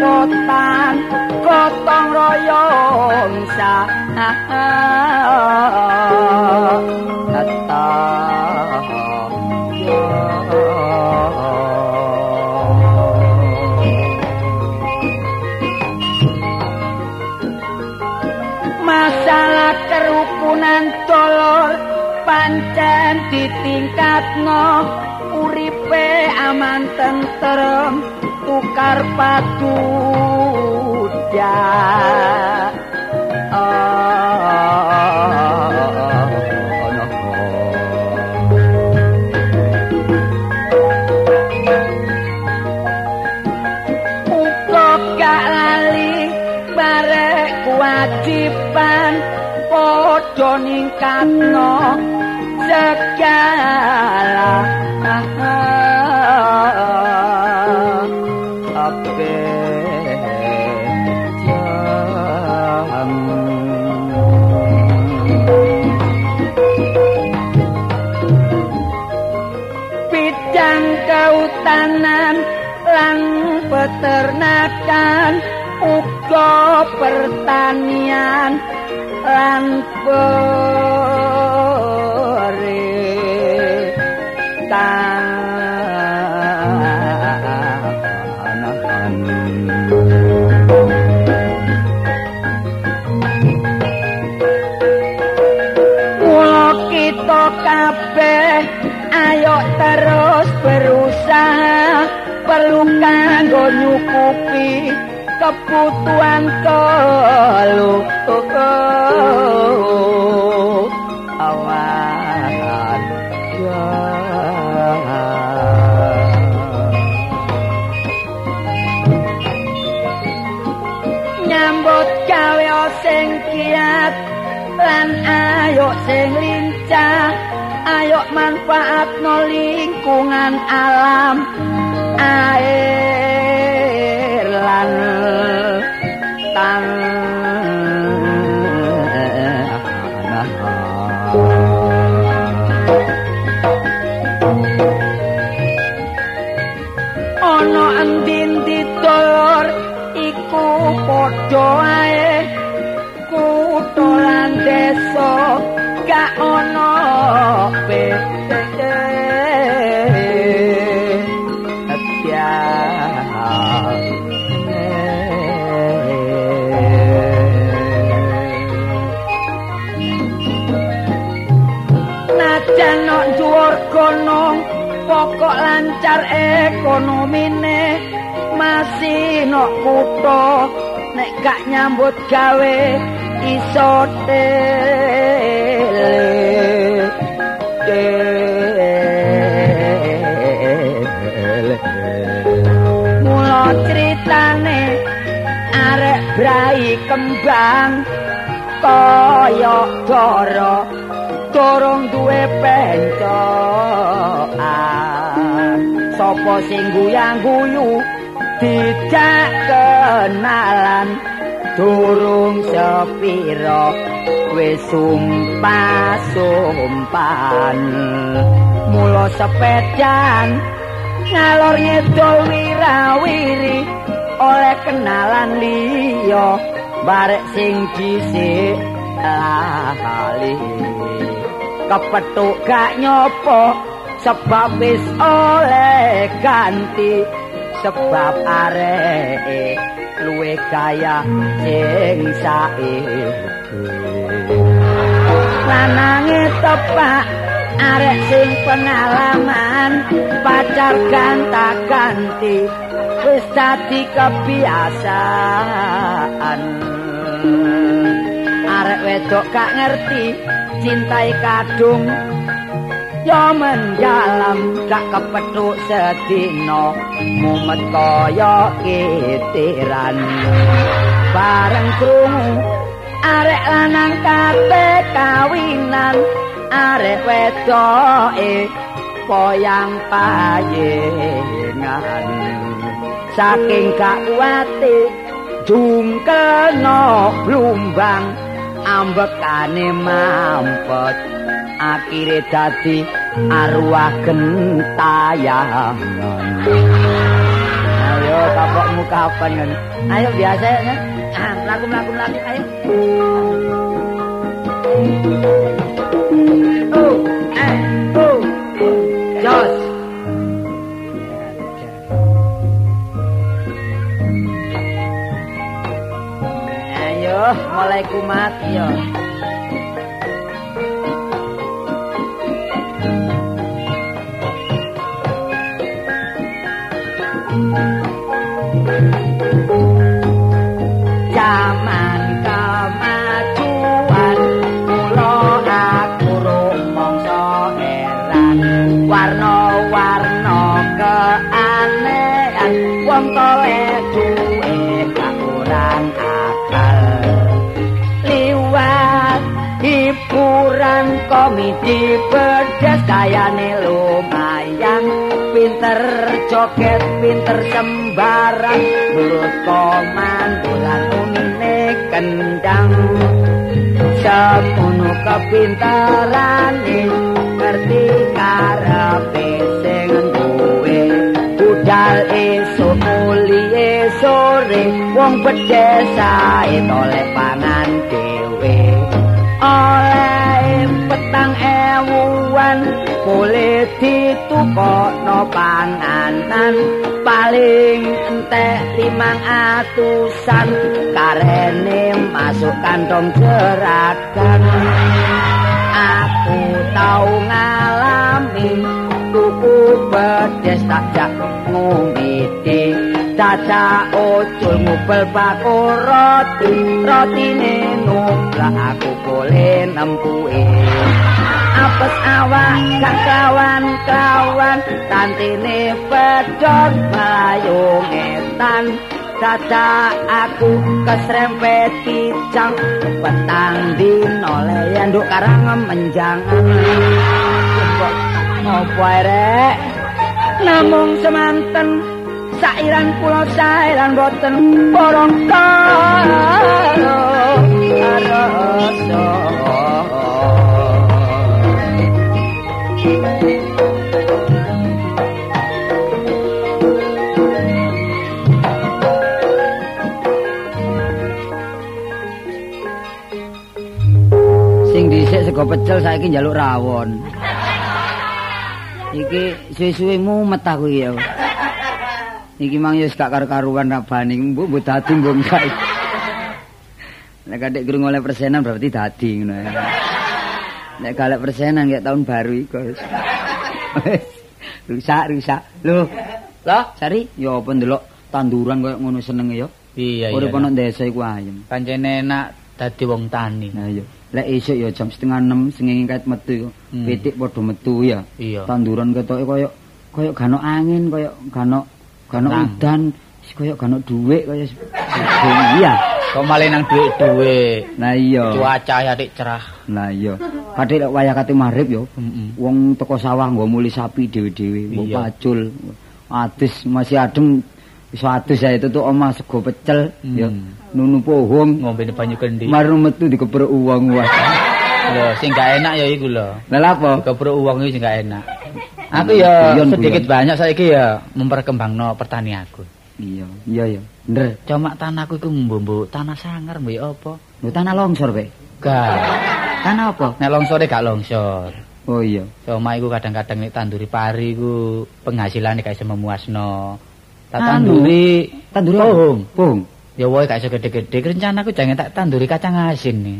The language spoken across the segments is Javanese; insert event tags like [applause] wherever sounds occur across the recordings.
Kerepotan gotong royong sa masalah kerukunan tolor pancen ditingkatno uripe aman tentrem tukar padu kewajiban padha ningkatno segala keutanan lan peternakan uga pertanian lan ayo terus berusaha perlu kanggo nyukupi kebutuhan kelu awan nyambut gawe sing kiat lan ayo sing lincah ayo manfaat no lingkungan alam air lan tang ekonomine masih nok kutho. Nek gak nyambut gawe iso tele brai kembang kaya dara durung duwe pencokan sapa sing guyang-guyu dijak kenalan durung sepira wis sumpah sumpan mula sepedan ngalor ngedol wirawiri oleh kenalan liya barek sing dhisik lali kepethuk gak nyopo sebab wis oleh ganti sebab areke luwe kaya sing saiki. Lanange tepak arek sing pengalaman pacar ganta ganti wis dadi kebiasaan. Arek wedok gak ngerti cintai kadung yo mendalam gak kepethuk sedina mumet kaya kitiran. Bareng krungu arek lanang kate kawinan arek wedoke poyang payengan. Saking gak kuwate jungkeno blumbang ambekane mampet akhire dadi arwah gentayangan. Ayo kapokmu kapan ayo biasa ya. Laku laku laku ayo. Oh eh oh jos. Ayo mulai kumat yo Zaman joget, pinter sembarang Nurut komandolan unine kendang. Semono kepintarane Ngerti karepe sing duwe. Budal esuk muli sore Wong bedesae tolek pangan dhewe. Oleh petang ewuan boleh ditukokno panganan paling entek limang atusan. Karene masuk kantong jeragan aku tau ngalami tuku bedes tak jak ngomiti Caca ojol ngubel bakul roti. Rotine numplak aku boleh nempuin apes awak kang kawan-kawan. Tantine pedhot mlayu ngetan caca aku kesrempet kicang petang dino leyanduk karang menjangan ngopo rek? Namung semanten sairan kula sairan boten. Porong karo rasa Sing dhisik sego pecel saiki njaluk rawon. Iki suwe-suwe mumet aku ya. Iki mang ya gak karo-karuan rabane, mbok mbok dadi mbok [laughs] saiki. Nek gurung oleh persenan berarti dadi ngono ya. Nek galak persenan kayak tahun baru iku. rusak, rusak. Loh. Lah, Sari, ya apa ndelok tanduran koyo ngono senenge ya. Iya, iya. Urip ana desa iku ayem. Pancene enak dadi wong tani. Nah iya. Lek esuk ya jam setengah 6 sengenge kait metu iku. Hmm. Pitik padha metu ya. Iya. Tanduran ketoke koyo koyo gano angin, koyo gano gano Terang. udan, koyo gano dhuwit koyo iya. Kok malah nang dhuwit-dhuwit. Lah iya. Cuaca ya cerah. Lah iya. Kadhe lek wayah kate maghrib yo. Wong teko sawah nggo muli sapi dhewe-dhewe, mbok Iya. pacul. Adus masih adem iso adus ya itu tuh omah sego pecel Hmm. ya nunu pohong Ngombe banyu kendi. maru metu dikepruk uang wah Lho, sing gak enak ya iku lho. lha apa Kepruk uang itu sing gak enak. Aku ya sedikit banyak saiki ya memperkembangno pertanianku. iya iya ya bener Cuma tanahku iku mbombo tanah sangar mbok ya apa? lho tanah longsor pe Gak. tanah apa Nek longsore gak longsor. oh iya Cuma iku kadang-kadang nek tanduri pari iku penghasilane gak iso memuasno. Tak tanduri tanduri pohong. pohong Ya wae gak iso gede-gede. Rencanaku jangan tak tanduri kacang asin nih.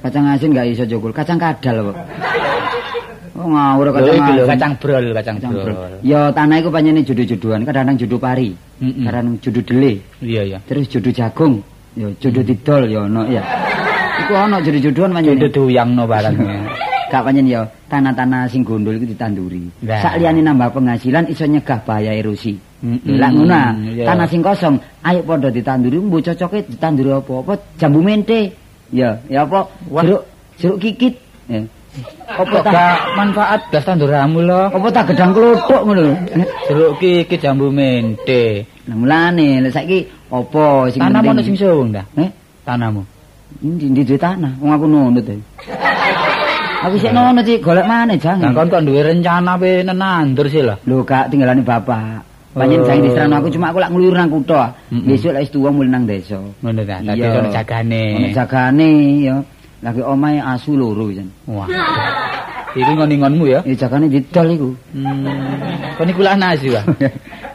kacang asin gak iso jogol kacang kadal kok oh ngawur kacang lho asin kacang brol, kacang Kacang brol. brol. Ya tanah iku panjenengan jodoh-jodohan, kadang-kadang jodoh pari, Mm-mm. kadang jodoh dele, Iya ya. terus jodoh jagung, ya jodoh didol ya ono ya. Iku ono jodoh-jodohan Jodoh panjenengan. duyangno barangnya. [laughs] Gak panjenengan ya tanah-tanah sing gondol iku ditanduri. Lah. Sak liyane nambah penghasilan iso nyegah bahaya erosi. Lah ngono. ah. Tanah sing kosong, ayo padha ditanduri, mbok cocoke ditanduri apa? Apa jambu mente? Ya, ya apa? Jeruk jeruk kikit. Ya. Apa tak gak manfaat blas tanduramu lho. apa tak gedang klothok ngono lho. Jeruk iki jambu mente. Nah mulane lha saiki apa sing Tanahmu ono penting? sing suwung ta? Eh, Tanahmu. ndi ndi duwe tanah, wong aku nunut e. [laughs] Aku sik nunut iki golek maneh Nah, jangan. kon kok duwe rencana pe nenandur sih lho. Lho gak tinggalane bapak. Panjen Oh. jangan diserano aku cuma aku lak ngluyur nang kutha. Mm-mm. Besok lek wis tuwa mulih nang desa. Ngono ta. Dadi ono jagane. Ono jagane ya. Lagi omahe asu loro jan. Wah. [laughs] Iku ngoningonmu ya. Ya jagane didol iku. Hmm. Kon iku lah ah.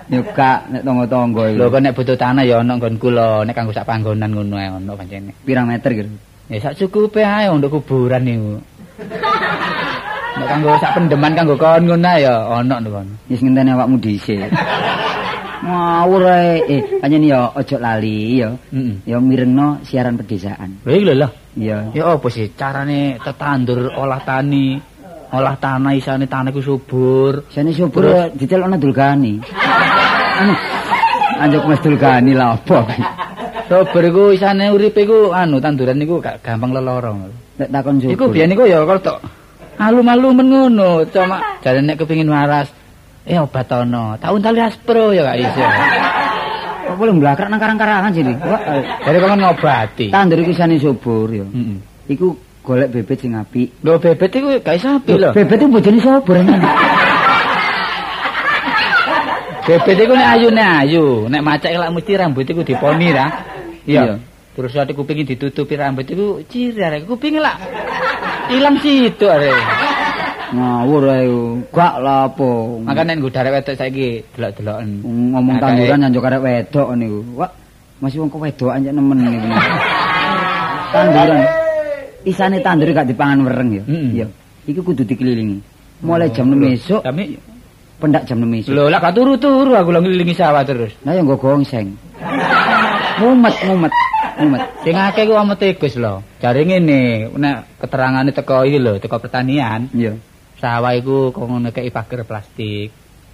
Ya gak nek tangga-tangga Lho iku. kok nek butuh tanah ya ono nggonku lho, nek kanggo sak panggonan ngono ae ono pancene. Pirang meter gitu. Ya sak cukupe ae untuk kuburan niku. Nek kanggo sak pendeman kanggo kon ngono ae ya ono niku. Wis ngenteni awakmu dhisik. Ngawur ae. Eh, panjen ya ojo lali ya. Heeh. Ya mirengno siaran pedesaan. Lha iki lho lho. Iya. Ya apa sih carane tetandur olah tani? Olah tanah isane tanahku subur. Sene subur ditelokno dulgani. Anu. Anjuk Mas dulgani lah apa? Subur iku isane uripe iku anu tanduran niku gak gampang lelorong. Nek takon subur. Iku biyen iku ya kalau tok alum-alumen ngono, cuma jare nek kepengin waras eh obat ono. Tahun tali aspro ya gak iso. Kok boleh mblakrak nang karang-karangan sini. Dari kon ngobati. tandur iku sane subur ya. Heeh. Iku golek bebet sing apik. Lho bebet iku gak iso api lho. Bebet itu bojone sapa renang? Bebet iku nek ayu nek ayu, nek macak lak mesti rambut iku diponi ra. Iya. Terus ati kupingin ditutupi rambut iku ciri arek kuping lak ilang situ arek. Ngawur ae. Gak lah apa. Makane nggo darek wedok saiki delok-deloken. ngomong tanduran kayak- nyanjuk arek wedok niku. Wah, masih wong kok wedokan nemen niku. [laughs] tanduran. Isane tandur gak dipangan wereng ya. Iya. Iku kudu dikelilingi. Mulai jam 6 esuk, Kami pendak jam 6 esuk. lho lak gak turu-turu aku lho ngelilingi sawah terus. Nah ya nggo gongseng. Mumet, mumet, mumet. Sing akeh ku ame tegus lho. Jare ngene, nek keterangane teko iki lho, teko pertanian, Iya. sawah iku kok ngono kei pagar plastik.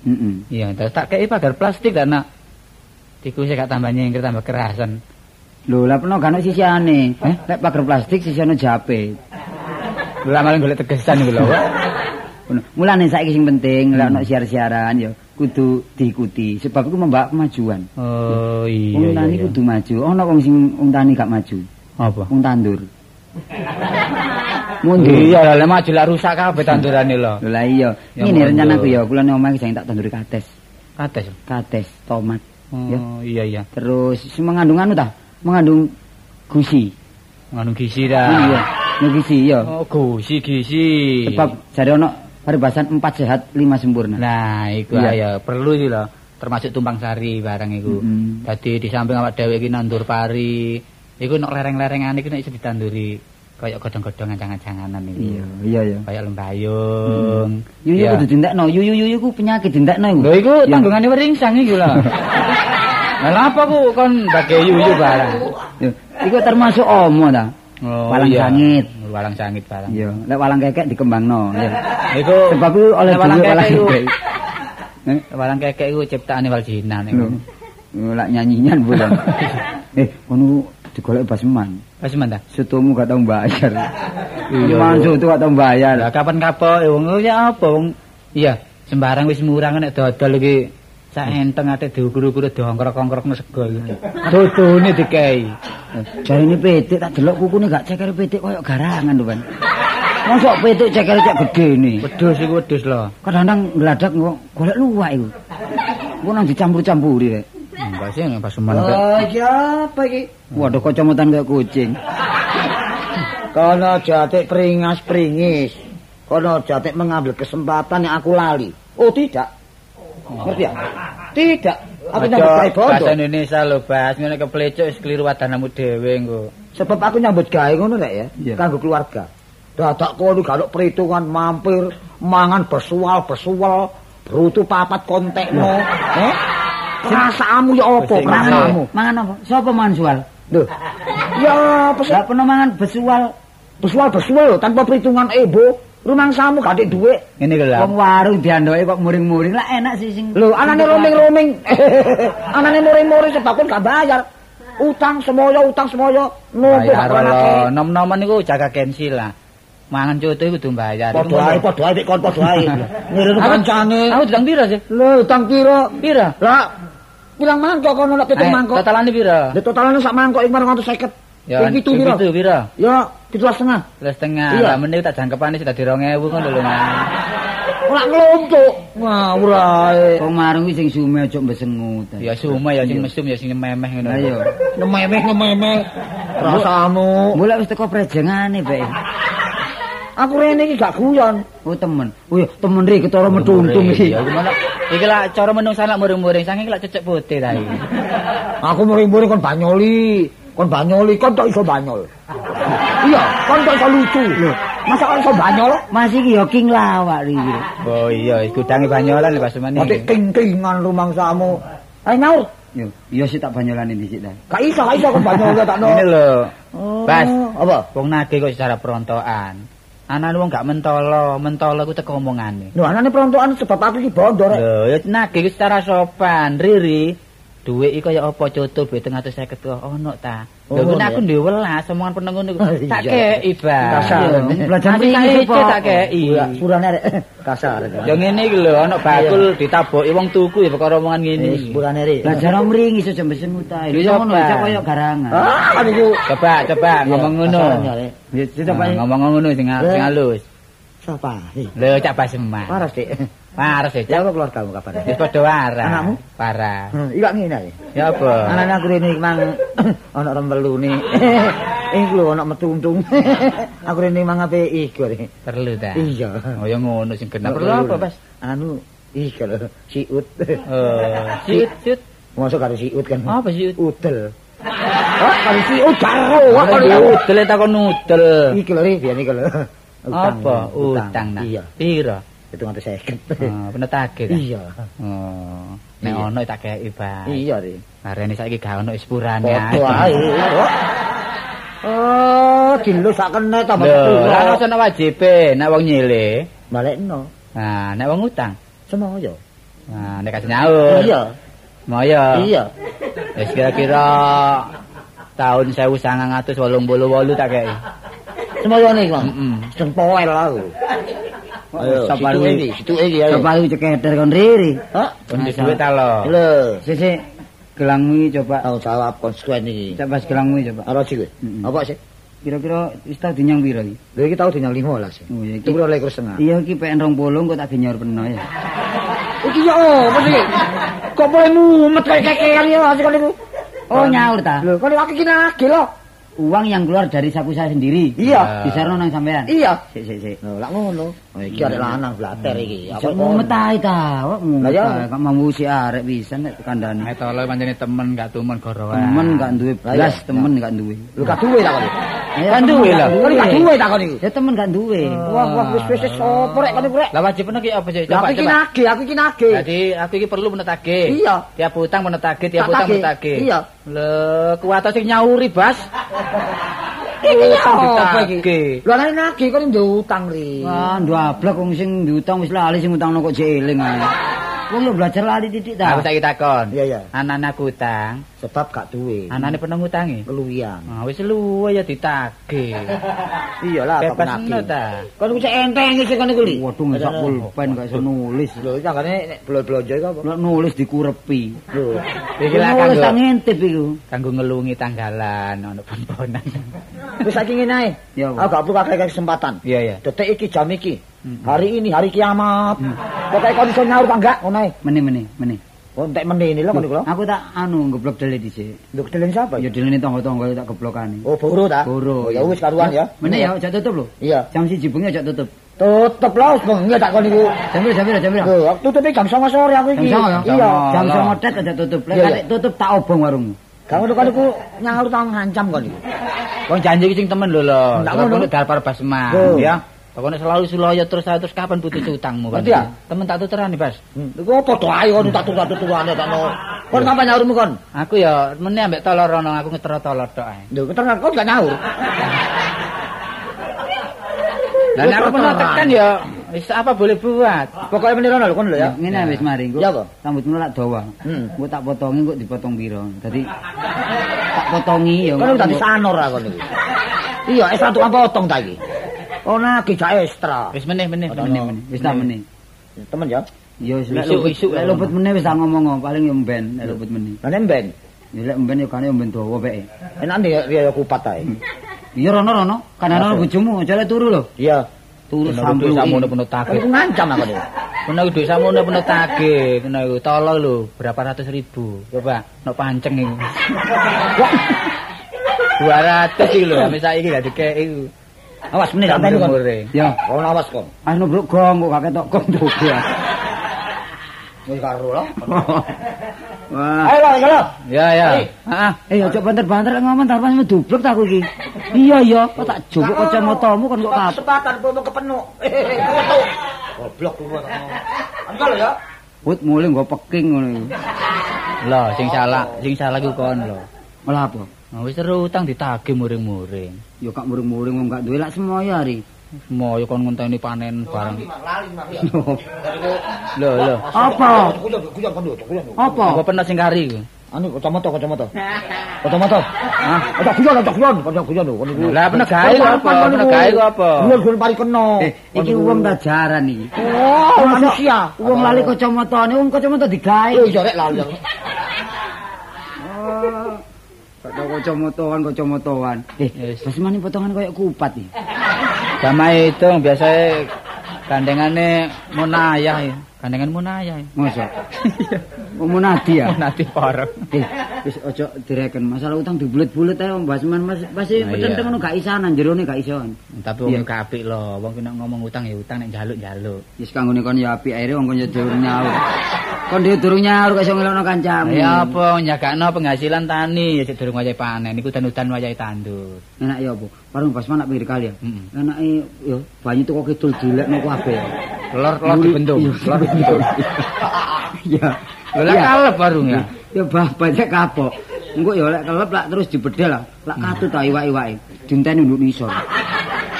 Heeh. Iya, terus tak kei pagar plastik dan nak tikusnya gak tambah nyengker tambah kerasan. Lho, lah peno gak ono sisiane. Eh, lek pagar plastik sisiane jape. Lah malah golek tegesan iku lho. Ngono. Mulane saiki sing penting lek Hmm. ono siar-siaran ya kudu diikuti sebab iku membawa kemajuan. Oh iya. Wong tani kudu maju. Ono wong sing wong tani gak maju. apa? Wong tandur. Mundur. Iya, lah maju lah rusak kabeh tandurane lho. Lho iya. Ya, Ini rencanaku ya, kula nek omah sing tak tanduri kates. Kates. Kates, tomat. Oh iya iya. Terus sing mengandung anu ta? Mengandung gusi. Nganu gizi dah. Iya. Nek gusi ya. Oh, gizi gizi. Sebab jare ono paribasan 4 sehat 5 sempurna. Nah, iku Iya. ya perlu iki lho. Termasuk tumpang sari barang iku. Mm-mm. Dadi di samping awak dhewe iki nandur pari, iku nek lereng-lerengan iku nek iso ditanduri kaya godhong-godhong ancang-ancanganan iku. Iya, iya ya. Kaya lembayung. Yuyu Iya. kudu dintekno. Yuyu yuyu ku penyakit dintekno iku. Lho iku Ya. tanggungane weringsang iku lho. [laughs] Lah apa ku kon bagi yuyu barang? Iku termasuk omo ta. Oh, Walang iya. sangit. Walang sangit barang. Iya, lek walang kekek dikembangno, ya. Iku Sebab itu oleh nek walang dulu kekek walang kekek. Eh, Walang kekek iku ciptaane Waljinan lho. iku. Lho, lak nyanyian bulan. [laughs] Eh, ngono digolek basman. Basman ta? Setumu gak tau bayar. Iya. Mansu itu gak tau bayar. Lah kapan kapoke wong ya apa wong iya sembarang wis murah nek dodol iki sak enteng ate diukur-ukur diongkrok-ongkrokno sego iki. [laughs] Dodone dikei. Jare ini petik tak delok kukune gak ceker petik koyo garangan lho, Ban. Mosok petik ceker cek gede nih. Wedhus iku wedhus lho. Kadang-kadang ngeladak kok golek luwak iku. Kok nang dicampur-campuri rek. Sih nek basman kok. Oh, iki apa iki? Waduh kacamatan kayak kucing. Kono jatik peringas-pringis. Kono jatik mengambil kesempatan yang aku lali. Oh, tidak. Ngerti ya? Tidak. Aku nyambut gawe Bahasa bondo. Indonesia lho, Bas. Ngene keplecuk wis keliru wadanamu dhewe engko. Sebab aku nyambut gawe ngono rek ya, Iya. kanggo keluarga. Dadak kono galuk perhitungan mampir mangan bersual-bersual, brutu papat kontekno. Eh? Perasaanmu ya apa perasaanmu? Mangan apa? Sopo mangan sual? Loh. Ya pesen Lah pernah mangan besual. bersual-bersual lho, tanpa perhitungan ebo. Rumangsamu gak ada duit. Ngene lho. Wong warung diandoke kok muring-muring lah enak sih sing. Lho, anane roaming-roaming. anane muring-muring sebab kon gak bayar. Utang semoyo, utang semoyo. Gak pernah lho. Nom-noman niku jaga gengsi lah. Mangan coto iku kudu bayar. Padha ae, padha ae, kon padha ae. [laughs] Ngirim kancane. Aku dilang pira sih? Lho, utang piro? Pira? Lah, bilang mangkok kono nek pitung Eh, mangkok. Totalane pira? Lah totalane sak mangkok iki 450. Ya, Ping pitu piro? pitu pira? Ya, pitu setengah. Lah setengah. Meneh tak jangkepane sudah di 2000 ngono lho, Mas. Ora nglontok. Ngawur ae. Wong marung sing sume aja mbesengut. Ya sume ya sing mesum ya sing memeh ngono. Ayo. Nememeh nememeh. Rasamu. Mulai wis teko prejengane, Pak. Aku rene iki gak guyon. Oh temen. Oh temen ri ketara meduntung iki. Ya gimana? Iki lah cara menungsa lak muring-muring saking lak cecek putih ta iki. Aku muring-muring kon banyoli. Kon banyoli, kon tok iso banyol. [laughs] iya, kon tok iso lucu. Lho, masa kon iso banyol? Mas iki ya king lawak ri. Oh iya, gudange banyolan Pak Sumani. Ate ting-tingan rumangsamu. Ayo nyaur. Yo, iya sih tak banyolane dhisik ta. Gak iso, gak iso kon banyol tak no. Ini lho. Oh, Bas. apa? Wong nagih kok secara perontokan. Anane wong gak mentolo, mentolo ku teko omongane. Lho, anane perontokan sebab aku iki bondo rek. Lho, ya nagih secara sopan, Riri. Duit iki kaya apa coto duit 350 kok ono ta. Oh, kene aku iya. dhewe welas omongan penengun niku. Oh, Tak kei. Belajar mriki saiki apa? tak kei. Pura- Purane rek kasar. Ya ngene iki lho, ana bakul ditaboki wong tuku ya perkara omongan ngene iki. purane rek. Belajar mringi iso aja mbesengut ae. Iya, ngono aja koyo garangan. Ah. Coba, coba ngomong ngono. Ya coba Nah, ngomong ngono sing sing halus. Siapa? Hei, Lho cak Basma. Waras, Dik. Waras ya, Ya Cak. apa keluargamu kabar? Wis padha waras. Anakmu? Parah. Hmm, iya ngene ae. Ya apa? Anane aku rene iki mang [coughs] ana rembelune. [coughs] Iku lho ana metuntung. [coughs] aku rene mang ape rek. Perlu ta? Iya. Oh ya ngono sing genah. Perlu apa, Bas? Anu iku lho, siut. Oh, siut, siut. Masuk karo siut kan. Apa siut? Udel. Oh, karo siut karo. Apa Karo nudel takon nudel. Iki lho, biyen iki lho. Apa? Utang nah. Iya. Pira? Itu nganti 50. Oh, bener ta? Iya. Oh, nek Iya. ono tak kei, Bas. Iya, Ri. Arene saiki gak ono sepurane. Foto. [laughs] Oh, dilus sak kene tambah Lho, sepuluh. ora ono wajib nek wong nyile. Balekno. Nah, nek wong utang. Semoyo. Nah, nek kasih nyaur. Iya. Moyo. Iya. Wis kira-kira tahun 1988 tak kei. Semoyo nih, Bang. Heeh. Sing poel aku. Ayo, situ iki, situ iki ayo. Lu ceketer kon riri. Hah? Kon duwe ta lo. Lho, Sisi gelangmu iki coba. tanggung jawab konsekuen iki. Coba gelangmu coba. Ora sih kowe. Mm-mm. Apa sih? Kira-kira wis tau dinyang pira iki? Lho iki tau dinyang 15 ya. Oh ya iki. Itu piro lek setengah. Iya iki PN 20 kok tak dinyor peno ya. [laughs] Iki ya apa sih? Kok boleh mumet kayak kekean ya asik iku. Oh nyaur ta. Lho, kan nagih lho. Uang yang keluar dari saku saya sendiri. Iya. Disarno nang sampean. Iya. Sik sik sik. Lho, lak ngono. Oh, iki arek lanang blater iki. Apa metai ta? Kok mau Lah? Kok mau si arek bisa nek kandhane. Nek tolo pancene temen gak tumen gorowan. Temen gak duwe blas, temen gak duwe. Lu gak duwe tak Kan temen duwe gak lah. Kon gak duwe tak kon iku. Ya temen gak duwe. Wah, wah wis wis wis sopo rek kon iku rek. Lah wajib ki apa sih? Coba Aku iki nagih, aku iki nagih. Jadi aku iki perlu menetake. Iya. Tiap utang menetake, tiap utang tagih. menetake. Iya. Le kuat sing nyauri, Bas. [laughs] Iki Utang apa iki? Lho ana nagih kon ndek utang ri. Wah, ndablek wong sing diutang wis lali sing utangno kok jeling ae. Wong yo belajar lali titik ta. Aku saiki takon. Iya, iya. Anane aku utang, Sebab gak duwe. anane pernah ngutangi. Keluwian. Ah wis luwe ya ditagih. [laughs] Iyalah apa ta. Kon kuwi enteng iki kon iku li. Waduh ngesak pulpen gak iso nulis. Lho, jangane nek blonjo iku apa? Lek nulis dikurepi. Lho. Iki lah nulis kanggo tak ngintip iku. kanggo ngelungi tanggalan ono pon-ponan. Wis saiki ngene ae. Aku gak perlu kakek kesempatan. Iya ya. Detik iki jam iki. Hari ini hari kiamat. Pokoke kon iso nyaur apa enggak ngono ae. Meneh-meneh, meneh. Oh, entek menene lho kon iku lho. Aku tak anu ngeblok dele dhisik. Lho kedelen sapa? Ya dilene tangga-tangga tak geblokane. Oh, boro ta? Boro. Oh, ya wis karuan ya. Meneh ya aja tutup lho. Iya. Jam 1 bengi aja tutup. Tutup lho, bengi tak kon iku. Jam pira jam pira jam pira? Lho, tutup jam 09.00 sore aku Jam iki. 9 ya? Iya. Jam Lah. 9 tek aja tutup. Lek kali iya. tutup tak obong warungmu. Ngono kon iku nyaur tau ngancam kon iku. Wong janji sing temen lho lho. Kalau ngono. kono dalpar basman Oh. ya. Pokoknya selalu suloyo terus terus kapan putus utangmu Ngerti ya? Temen tak tuterani, Bas. Hmm. Iku apa to ae kon tak tutur tuturane tak. Kon ngapa nyaurmu kon? Aku ya meneh ambek tolor rono aku ngetro tolor tok ae. Lho, ketenan kon gak nyaur. Lah nek aku pernah tekan ya wis apa boleh buat. Pokoke meneh lho kon lho ya. Ngene wis mari engko. Ya apa? Rambutmu lak dawa. Hmm. Engko tak potongi engko dipotong pira. Dadi tak potongi ya. Kon tadi sanor aku niku. Iya, es satu apa potong ta iki? Oh, nagih jak ekstra. Wis meneh meneh Ono. meneh. meneh. Wis tak meneh. Temen ya. Ya wis Isuk, isuk, lek luput meneh wis tak ngomong paling ya mben lek luput meneh. Lah nek ben, Ya lek mben ya kane ya mben dawa peke. enak nih ya kupat ae. Iya rono rono, kan ana bojomu aja lek turu lho. Iya. Turu kudu samono penuh Aku tagih. ngancam aku. Kena kudu samono penuh tagih. Kena iku tolong lho berapa ratus ribu. Coba nok panceng iku. [laughs] Wah, 200 iki lho, sampe saiki gak dikeki iku. Awas meneh tak teni kon. Ya, Kon awas kon. anu bro gong kok gak ketok gong juga. Wis karo lho. [laughs] Wah. Ayo lho, lho. Ya ya. Heeh. Eh aja banter-banter ngomong tarpan dublek tak aku iki. Iya iya, kok tak jupuk kacamatamu kon kok kap. Kesempatan promo kepenuh. Goblok ku. Angka lho ya. Wut mulai nggo peking ngono iku. Lho, sing salah, sing salah iku kon lho. Malah apa? Nah, wis seru utang ditagih muring-muring. Ya kak muring-muring wong gak duwe lak semoyo hari. Semoyo kon ngenteni panen barang. Lali mak ya. Lho, lho. Apa? Lho. Apa Apa? pernah sing kari iku? Anu kacamata, kacamata. [laughs] Kacamata. Ah, ada kuyon, ada kuyon, ada kuyon lho. Lah, kok apa? Pernah gawe kok apa? Kuyon kuyon pari kena. Eh, iki wong dajaran iki. Oh, manusia. Wong lali kacamatane, wong kacamata digawe. Oh, iya rek lali. Oh. Kok kacamataan, kacamataan. Eh, wis mani potongan koyo kupat iki. Sama itu biasanya gandengane munayah ya. Gandengan munayah. ya. Mosok. Wong munadi ya. Munati parek. Eh, wis aja direken masalah utang dibulet-bulet ae Mbak Seman Mas pasti peteng iya. ngono gak isanan jerone gak isoan. Tapi wong iku apik lho. Wong kena ngomong utang ya utang nek njaluk-njaluk. Wis kanggone kon ya apik ae wong kon ya durung nyaur. Kon dhewe durung nyaur kok iso ngelokno kancamu. Ya apa nyagakno penghasilan tani ya durung wayahe panen iku udan-udan wayahe tandur. Enak ya apa? Warung Basman nak pinggir kali ya. Heeh. Enake yo banyu teko kidul dilekno kabeh. Lor lor dibentuk. Iya. Lor dibentuk. [laughs] Iya. Lho lah kalep warung ya. Ya bah banyak kapok. Engko ya lek kelep lak terus dibedel lah. Lak katut ta iwak-iwake. Dinteni nduk [laughs] nisor.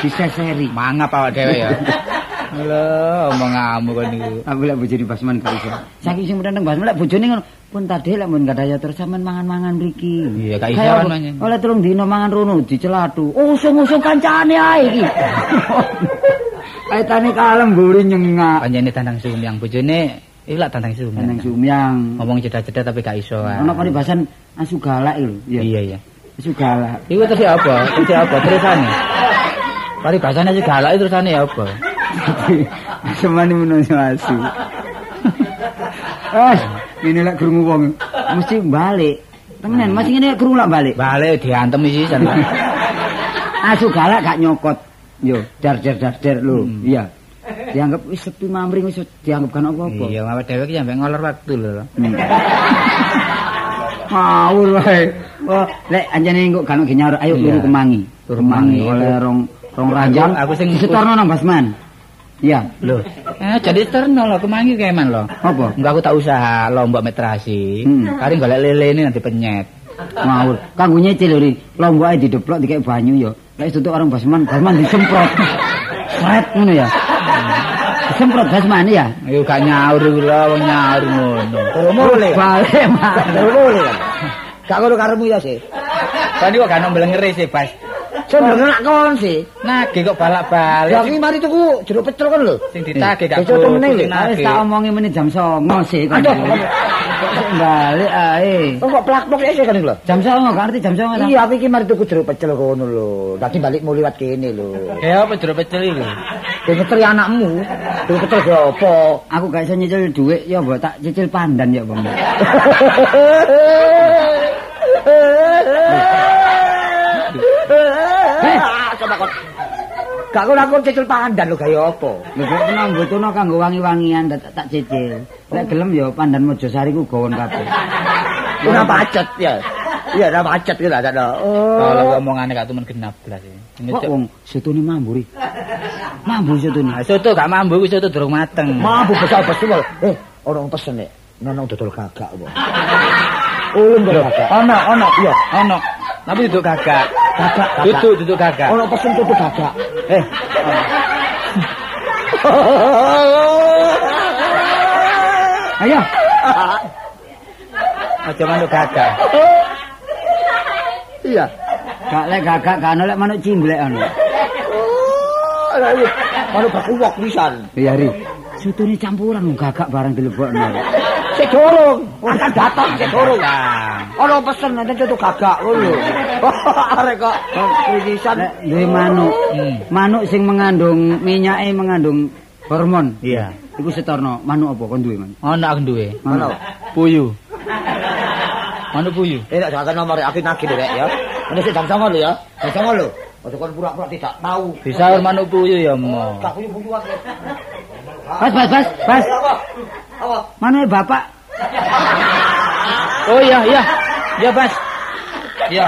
Diseseri. Mangap awak dhewe ya. [laughs] Lho, omong ngamu kon niku. Aku lek bojone Basman gak iso. Saking sing meneng Basman lek bojone ngono, pun tadi lek mun gak ada ya terus sampean mangan-mangan mriki. Iya, gak iso kan, mangan. Oleh telung dino mangan rono dicelatu. Usung-usung kancane ae iki. [laughs] Aitane kalem mburi nyengak. Panjene tandang sumyang bojone iku lak tandang sumyang. Nang sumyang. Ngomong cedhat-cedhat tapi gak iso. ah. Ono paribasan asu galak lho. Iya iya. Asu galak. Iku terus apa? Terus apa? Terusane. Paribasane sih galak terusane ya apa? [laughs] Semani menungso asu. Ah, ini lek krungu wong mesti balik. Temenan, masih ngene lek krungu lak balik. Balik diantem isi san. [laughs] Asu galak gak nyokot. Yo, dar dar dar dar lho. Hmm. Iya. Dianggap wis sepi mamring wis dianggap kan apa-apa. Iya, awake dhewe ki sampe ngolor waktu lho. Hmm. Ngawur wae. Oh, lek anjane engko kan ge nyaur, ayo turu kemangi. Turu kemangi kemangi. oleh rong rong ranjang. aku sing- setorno nang Basman. Iya. Lho, eh jadi terno lho kemangi keman lho. Apa? Enggak aku tak usaha lombok metrasi. Hmm. Kari golek lele ini nanti penyet. Ngawur. Kanggo nyicil lho, lomboke dideplok dikek banyu yo. Lek tutuk orang Basman, Basman disemprot. Sret ngono ya. Semprot basmani ya? Ayo gak nyaur lho, wong nyaur ngono. Terus mulai. Balik, Mas. Gak ngono karemu ya sih. Kan kok gak ono mlengere sih, Bas. Sebenarnya nak kon sih. Nagih kok balak-balik. Ya ki mari tuku jeruk pecel kan lho. Sing ditagih gak iki. Wis tak omongi menit jam 09.00 sih. Aduh. Balik ae. Kok plak-plak sih kan lho. Jam 09.00 gak ngerti jam 09.00. Iya, aku iki mari tuku jeruk pecel kono lho. Dadi balik mau liwat kene lho. Ya apa jeruk pecel iki? Kowe ngeteri anakmu. Jeruk pecel ge apa? Aku gak iso nyicil dhuwit ya mbok tak cicil pandan ya, Bang. [laughs] Kok. Gak kok aku cicil pandan lho gaya apa? Lho kok kena mbutuno kanggo wangi-wangian tak cicil. Nek gelem ya pandan Mojosari ku gawon kabeh. Ora pacet ya. Iya, ora pacet ki lah ada. Kalau Oh. omongane gak temen genap iki. Kok wong setune mamburi. Mambu setune. Nah, soto gak mambu kuwi soto durung mateng. Mampu besar besul. Eh, orang pesen nek. Nono dodol gagak apa? Ulun dodol gagak. Ono, ono, Iya. ono. Tapi duduk gagak. Gagak, gagak. Duduk, duduk gagak. Ono pesen dodol gagak. Eh, Ayo. aja manuk gagak. Iya. Gak lek gagak gak ono lek manuk cimblek ono. Oh, lah iya. Ono berkuwak pisan. Iya, Ri. Setune campuran gagak barang dilebokno. Sik dorong. Akan datang sik dorong. Ono pesen nanti dodol gagak ngono. [laughs] Arek kok. Lek duwe manuk. Hmm. Manuk sing mengandung minyake mengandung hormon. Iya. Iku setorno manuk apa kon duwe, Man? ono aku duwe. Ono. Puyu. Manuk puyu. Eh, nak jangan nomor aku nagih deh ya. Ini sih jam sama lo ya. Jam sama lo. Ojo kon pura-pura tidak tahu. Disaur manuk puyu ya, Mo. Tak punya Pas, pas, pas, pas. Apa? Apa? Manuke bapak Oh iya, iya. Iya, Bas. Iya.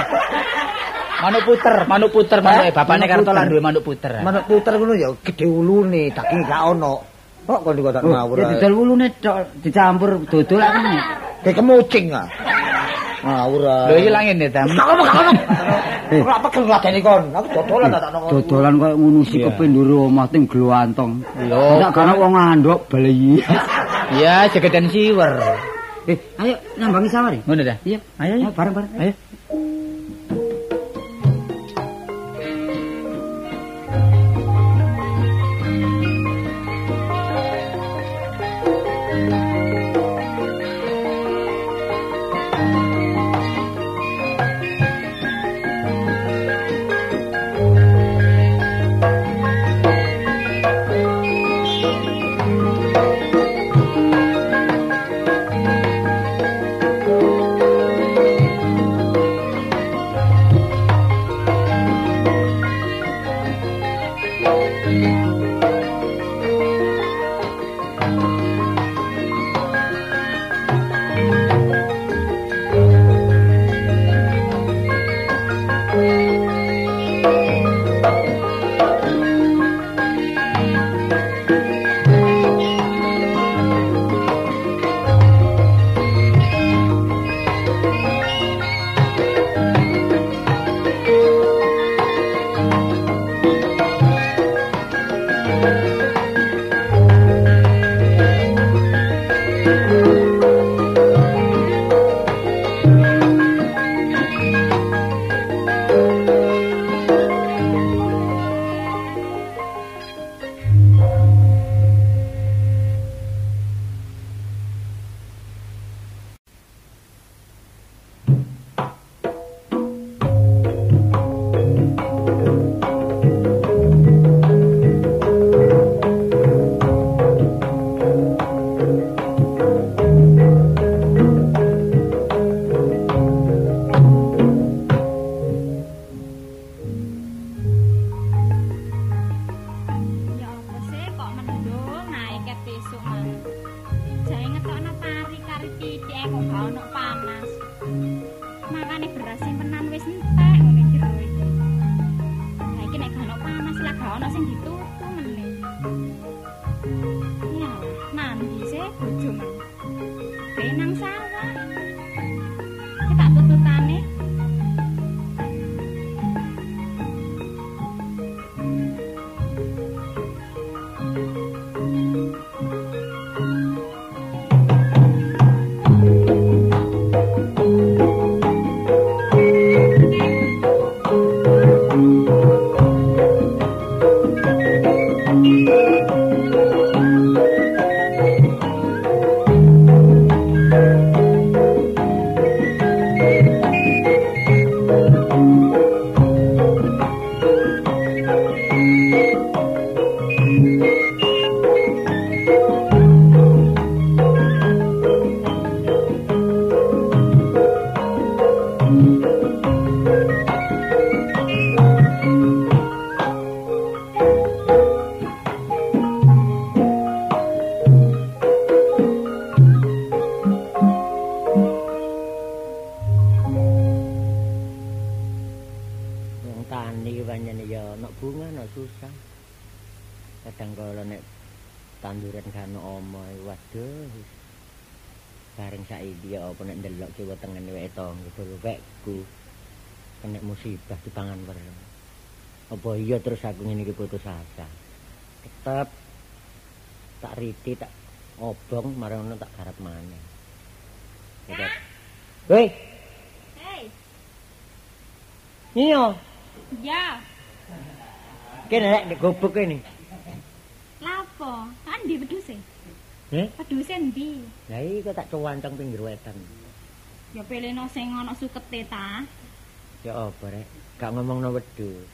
Manuk puter, manuk puter, manuk Eh, bapakne manuk karto puter. lan duwe manuk puter. Manuk puter ngono ya gede ulune, daging gak ono. Kok kon dikotak Oh, ngawur. ya didol wulune tok dicampur dodol akene. Kayak kemucing ah. Ngawur. ah. Lho iki langit ya, Tam. Gak ono. Ora apa kang ladeni kon. Aku dodolan tak tak Dodolan koyo ngono sikepe nduru omah ting glowantong. Yo. Sak kana wong ngandhok bali. [laughs] Iya, jegeden siwer. Eh, ayo nyambangi sawari. Ngono dah. Iya, Ayo, ayo. bareng-bareng. Ayo. Susah. Kadang kala nek tanduran kan oma waduh. Bareng saiki ya apa nek ndelok kiwa tengen weke tangga bolo wekku. Kena musibah dipangan wereng. Apa iya terus aku ngene iki putus asa. Tetep tak riti tak obong marang ngono tak garap maneh. Tetep. Hei, Hei, Nio, ya, kene rek nek gobek kene. lapo? Kan di peduse. Heh? Peduse ndi? Lah iki kok tak cuwancang pinggir wetan. Ya peleno sing ana sukete ta. Ya apa rek? Gak ngomongno wedhus.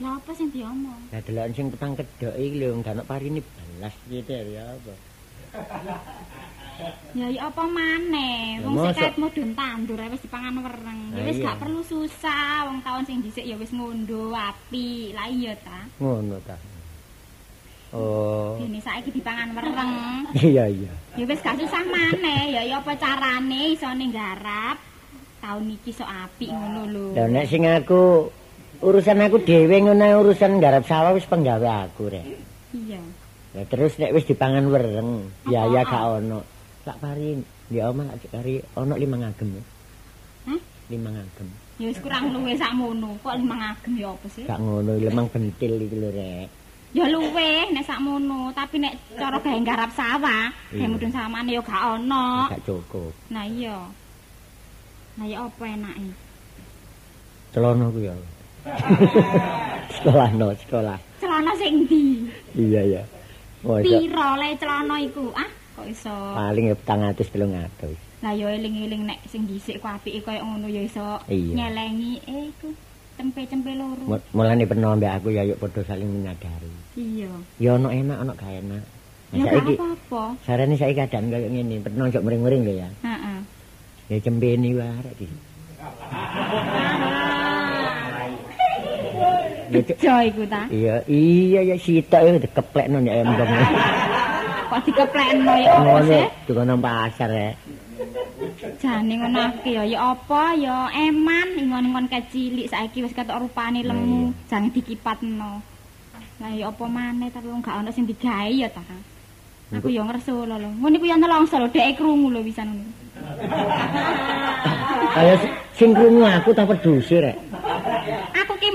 Lah apa sing diomong? Lah deloken sing petang kedhok iki lho gak ono parini balas gitu ya apa. [laughs] Ya ya apa maneh? Ya, Wong seket mudhun tandur wis dipangan wereng. Ya wis gak perlu susah. Wong taun sing dhisik ya wis ngondo api. Lah iya ta. Ngono ta. Oh. Dene saiki dipangan wereng. [laughs] Iya iya. Ya wis gak susah maneh. Ya ya apa carane iso ning garap. Taun iki sok apik ngono lho. Lah nek sing aku urusan aku dhewe ngono urusan garap sawah wis penggawe aku rek. Iya. Lah terus nek wis dipangan wereng, biaya gak ono. Tak parin, ya omah lak kari ono limang agem. ya. Hah? Limang agem. Ya wis kurang luwe sakmono. Kok limang agem ya apa sih? Gak ngono, lemang bentil iki lho rek. Ya luwe nek sakmono, tapi nek cara gawe garap sawah, Iya. gawe mudhun samane ya gak ono. Gak cukup. Nah iya. Nah ya apa enake? Celana ku ya. [laughs] sekolah no, sekolah. Celana sing ndi? Iya ya. Piro le celana iku? Ah, kok iso? paling ya 400 300. Lah ya eling-eling nek sing dhisik ku apike koyo ngono ya iso Iya. nyelengi eh iku tempe-tempe loro. Mu- Mulane pernah mbek aku ya yuk padha saling menyadari. Iya. Ya ono enak, ono gak enak. Ya gak saiki apa-apa. sarane saiki keadaan kaya ngene, pernah njok mring-mring lho ya. Heeh. Ya cembeni wae rek iki. [laughs] Ya. Bejo iku ta. Iya, iya ya sitok ya dikeplekno nek embong. [laughs] Kok dikeplekno ya apa Ngono, sih? nang pasar ya. Jane ngono akeh ya ya apa ya eman ingon-ingon kecilik saiki wis ketok rupane lemu jangan dikipatno. Lah ya apa maneh tapi wong gak ono sing digawe ya ta. Aku ya ngerso lho. lho. Ngono iku ya nelongso lho dhek krungu lho pisan ngono. Kaya si- sing krungu aku tak peduse rek.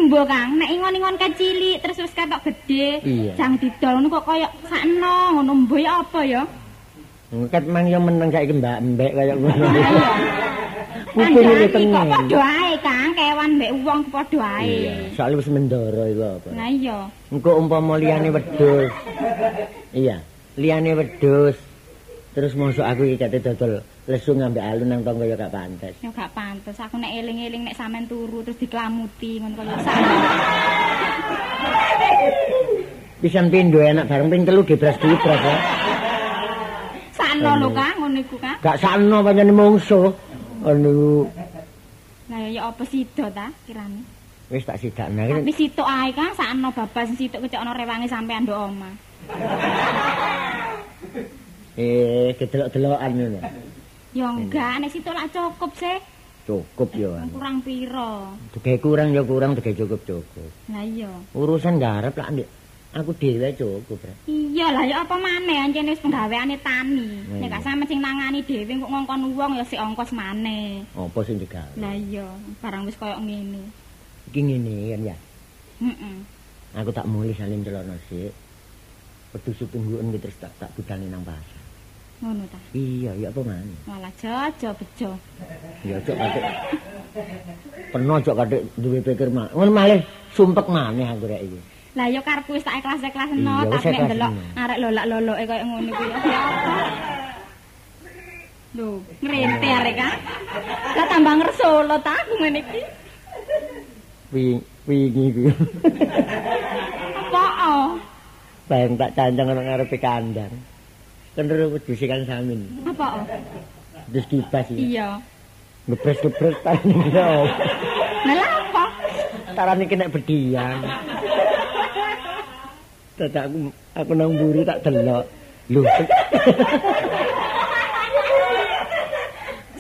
Aku ki mbo Kang, nek ingon-ingon kecilik terus wis ketok gedhe, jangan didol ngono kok kaya sakno ngono mbo ya apa ya? Ngket mang yo meneng saiki mbak-mbek kaya ngono. Kuping iki kok tengen. padha ae Kang, kewan mbek wong padha ae. Iya, soalnya wis mendoro iku apa. Lah iya. Engko umpama liyane wedhus. Iya, liyane wedhus. Terus mosok aku iki kate dodol lesu ngambek alun nang tangga ya gak pantes. Ya gak pantes aku nek eling-eling nek sampean turu terus diklamuti ngono kaya sakno. Pisan pindho enak bareng ping telu dibras-dibras ya. Sakno lho Kang, ngono iku Kang. Gak sakno pancen mungsuh. Anu Lah ya apa sida ta kirane? wis tak sidakna Tapi iki. situk ae Kang, sakno babas kecek ana rewangi sampean ndok omah. Eh, kedelok-delokan ngono. Ya enggak, nek situk lak cukup sih. Cukup yo. Kurang piro? Dege kurang ya kurang, dege cukup-cukup. Lah iya. Urusan garap lak ndek aku dhewe cukup, Rek. Iya lah ya apa maneh ancene wis penggaweane tani. Iya. Nek gak sampe sing nangani dhewe kok ngongkon wong ya sik ongkos maneh. Apa sing digawe? Lah iya, barang wis koyo ngene. Iki ngene kan ya. Heeh. Aku tak mulih salin celana sik. Pedus tungguken iki terus tak tak budani nang pasar. Ngono ta. Iya, ya apa maneh. Malah jojo bejo. Ya cok katik. Peno cok katik duwe pikir mah. Ngono malih sumpek maneh aku rek iki. Lah ya karepku wis tak ikhlas-ikhlasno, Iya, wis tapi nek ikhlas ndelok no. arek lolak-loloke koyo ngono kuwi ya apa? Lho, ngrente arek kan. Lah tambah ngerso lo ta aku ngene iki. Wi wingi ku. Apa? oh? Bayang tak cancang nang ngarepe kandang. Kendero wedhus kan samin. Apa? Terus kibas iki. Iya. Ngepres-ngepres tarane kena. Lah lah apa? Tarane kena bedian. Dadak aku aku nang mburi tak delok. Lho,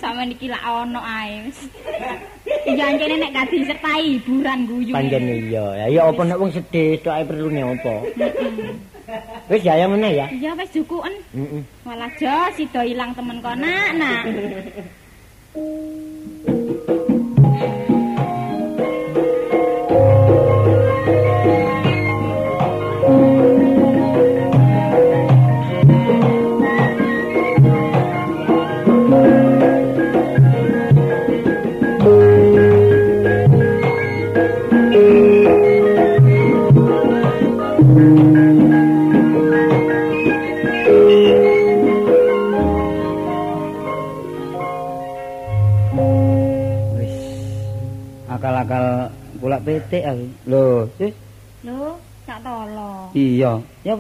Sampe niki lak ono ae wis. Iya ancene nek gak disertai hiburan guyu. Panjen iya. Ya iya apa nek wong sedih tok ae perlune apa? Wis ya yang meneh ya. Iya wis jukuken. Heeh. Malah jo sida ilang temen kok nak. [laughs]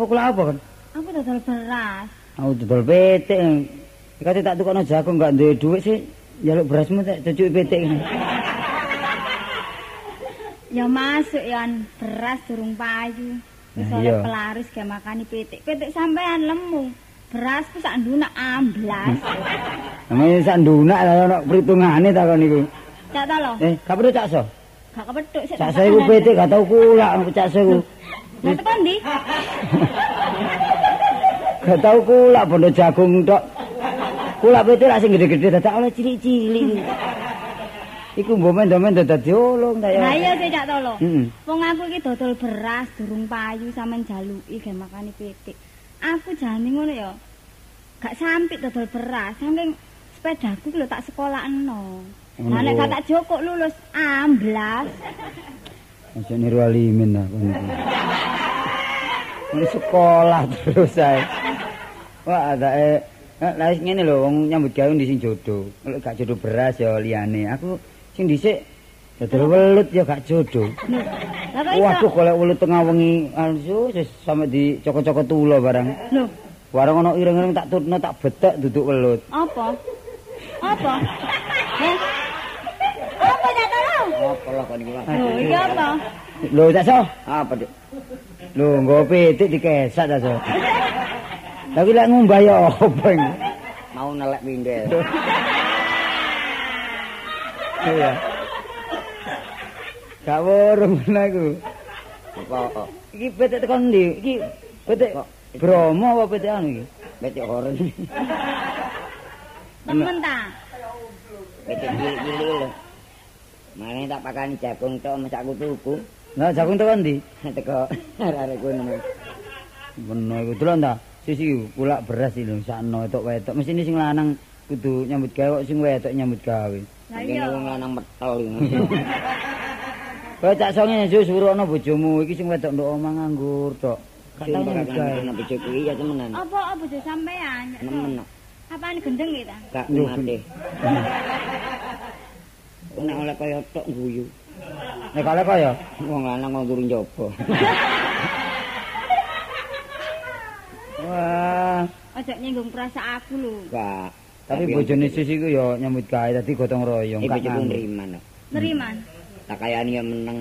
Ya apa kan? Aku dodol beras. Aku dodol petik. Kate tak tukokno jagung gak duwe dhuwit sih. Jaluk berasmu tak cucuki petik. Ya masuk ya beras durung payu. Wis Nah, oleh pelaris ge makani pitik. Pitik sampean lemu. Beras ku sak ndunak amblas. [laughs] Namanya sak ndunak lah ono perhitungane takon niku. Cak tolo. Eh, gak perlu cakso. Gak kepethuk sik. Cakso iku petik gak tau kulak cakso iku. Lah tekan ndi? Gak tau kulak bondo jagung tok. Kulak petik lah sing gede-gede dadak oleh cilik-cilik. Iku mbok mendo-mendo dadi olong ta ya. Lah iya sik cak tolo. Heeh. Wong aku iki dodol beras durung payu sampean jaluki ge makani pitik. Aku jane ngono ya. Gak sampit dodol beras, saking sepedaku lho tak sekolahno. Lah nek gak tak jokok lulus amblas. Aja niru alimin kono. Ini sekolah [laughs] terus ae. Wah, adake lah wis ngene lho wong nyambut gawe di sing jodoh. Lek gak jodoh beras ya liyane. Aku sing dhisik dodol welut ya gak jodoh. Waduh golek welut tengah wengi anu wis sampe dicokot-cokot tulo barang. Lho, Warung ana ireng-ireng tak tutno tak bedek duduk welut. apa? Apa? Heh? Apa cak tolo? Apa lah kon iki Pak? Lho, iki apa? Lho, tak so. Apa dik? Lho, nggo pitik dikesak tak so. Tapi lek ngumbah ya apa iki? Mau nelek pindhe. Iya. Gak ngono iku. Apa? Iki pitik tekan ndi? Iki pitik? Bromo apa pitik anu iki? Betik oren. Temen ta? Betik cilik-cilik lho. Mane tak pakani jagung tok mesakku tuku. Lah jagung tekan ndi? [laughs] Teko arek kono. Beno iku delok ta. Sisi kulak beras iki lho sakno wetok-wetok. Mesti ini sing lanang kudu nyambut gawe kok sing wetok nyambut gawe. Lah Iki iya. wong lanang metel iki. [laughs] Kowe tak songe juk surono bojomu iki sing wedok ndok omah nganggur tok. Gak tau nyambut gawe. Nang bojoku iya temenan. Apa apa bojo sampean? Nemen. kok. Apaan gendeng iki ta? Gak mate. [laughs] Nek oleh kaya tok guyu. Nek kale kaya Wong lanang wong durung njobo. wah, Aja nyinggung perasaan aku lho. Gak. tapi bojone sis iku ya nyambut gawe dadi gotong royong gak bojoku nganggur. nriman. Neriman. Tak kayani ya meneng.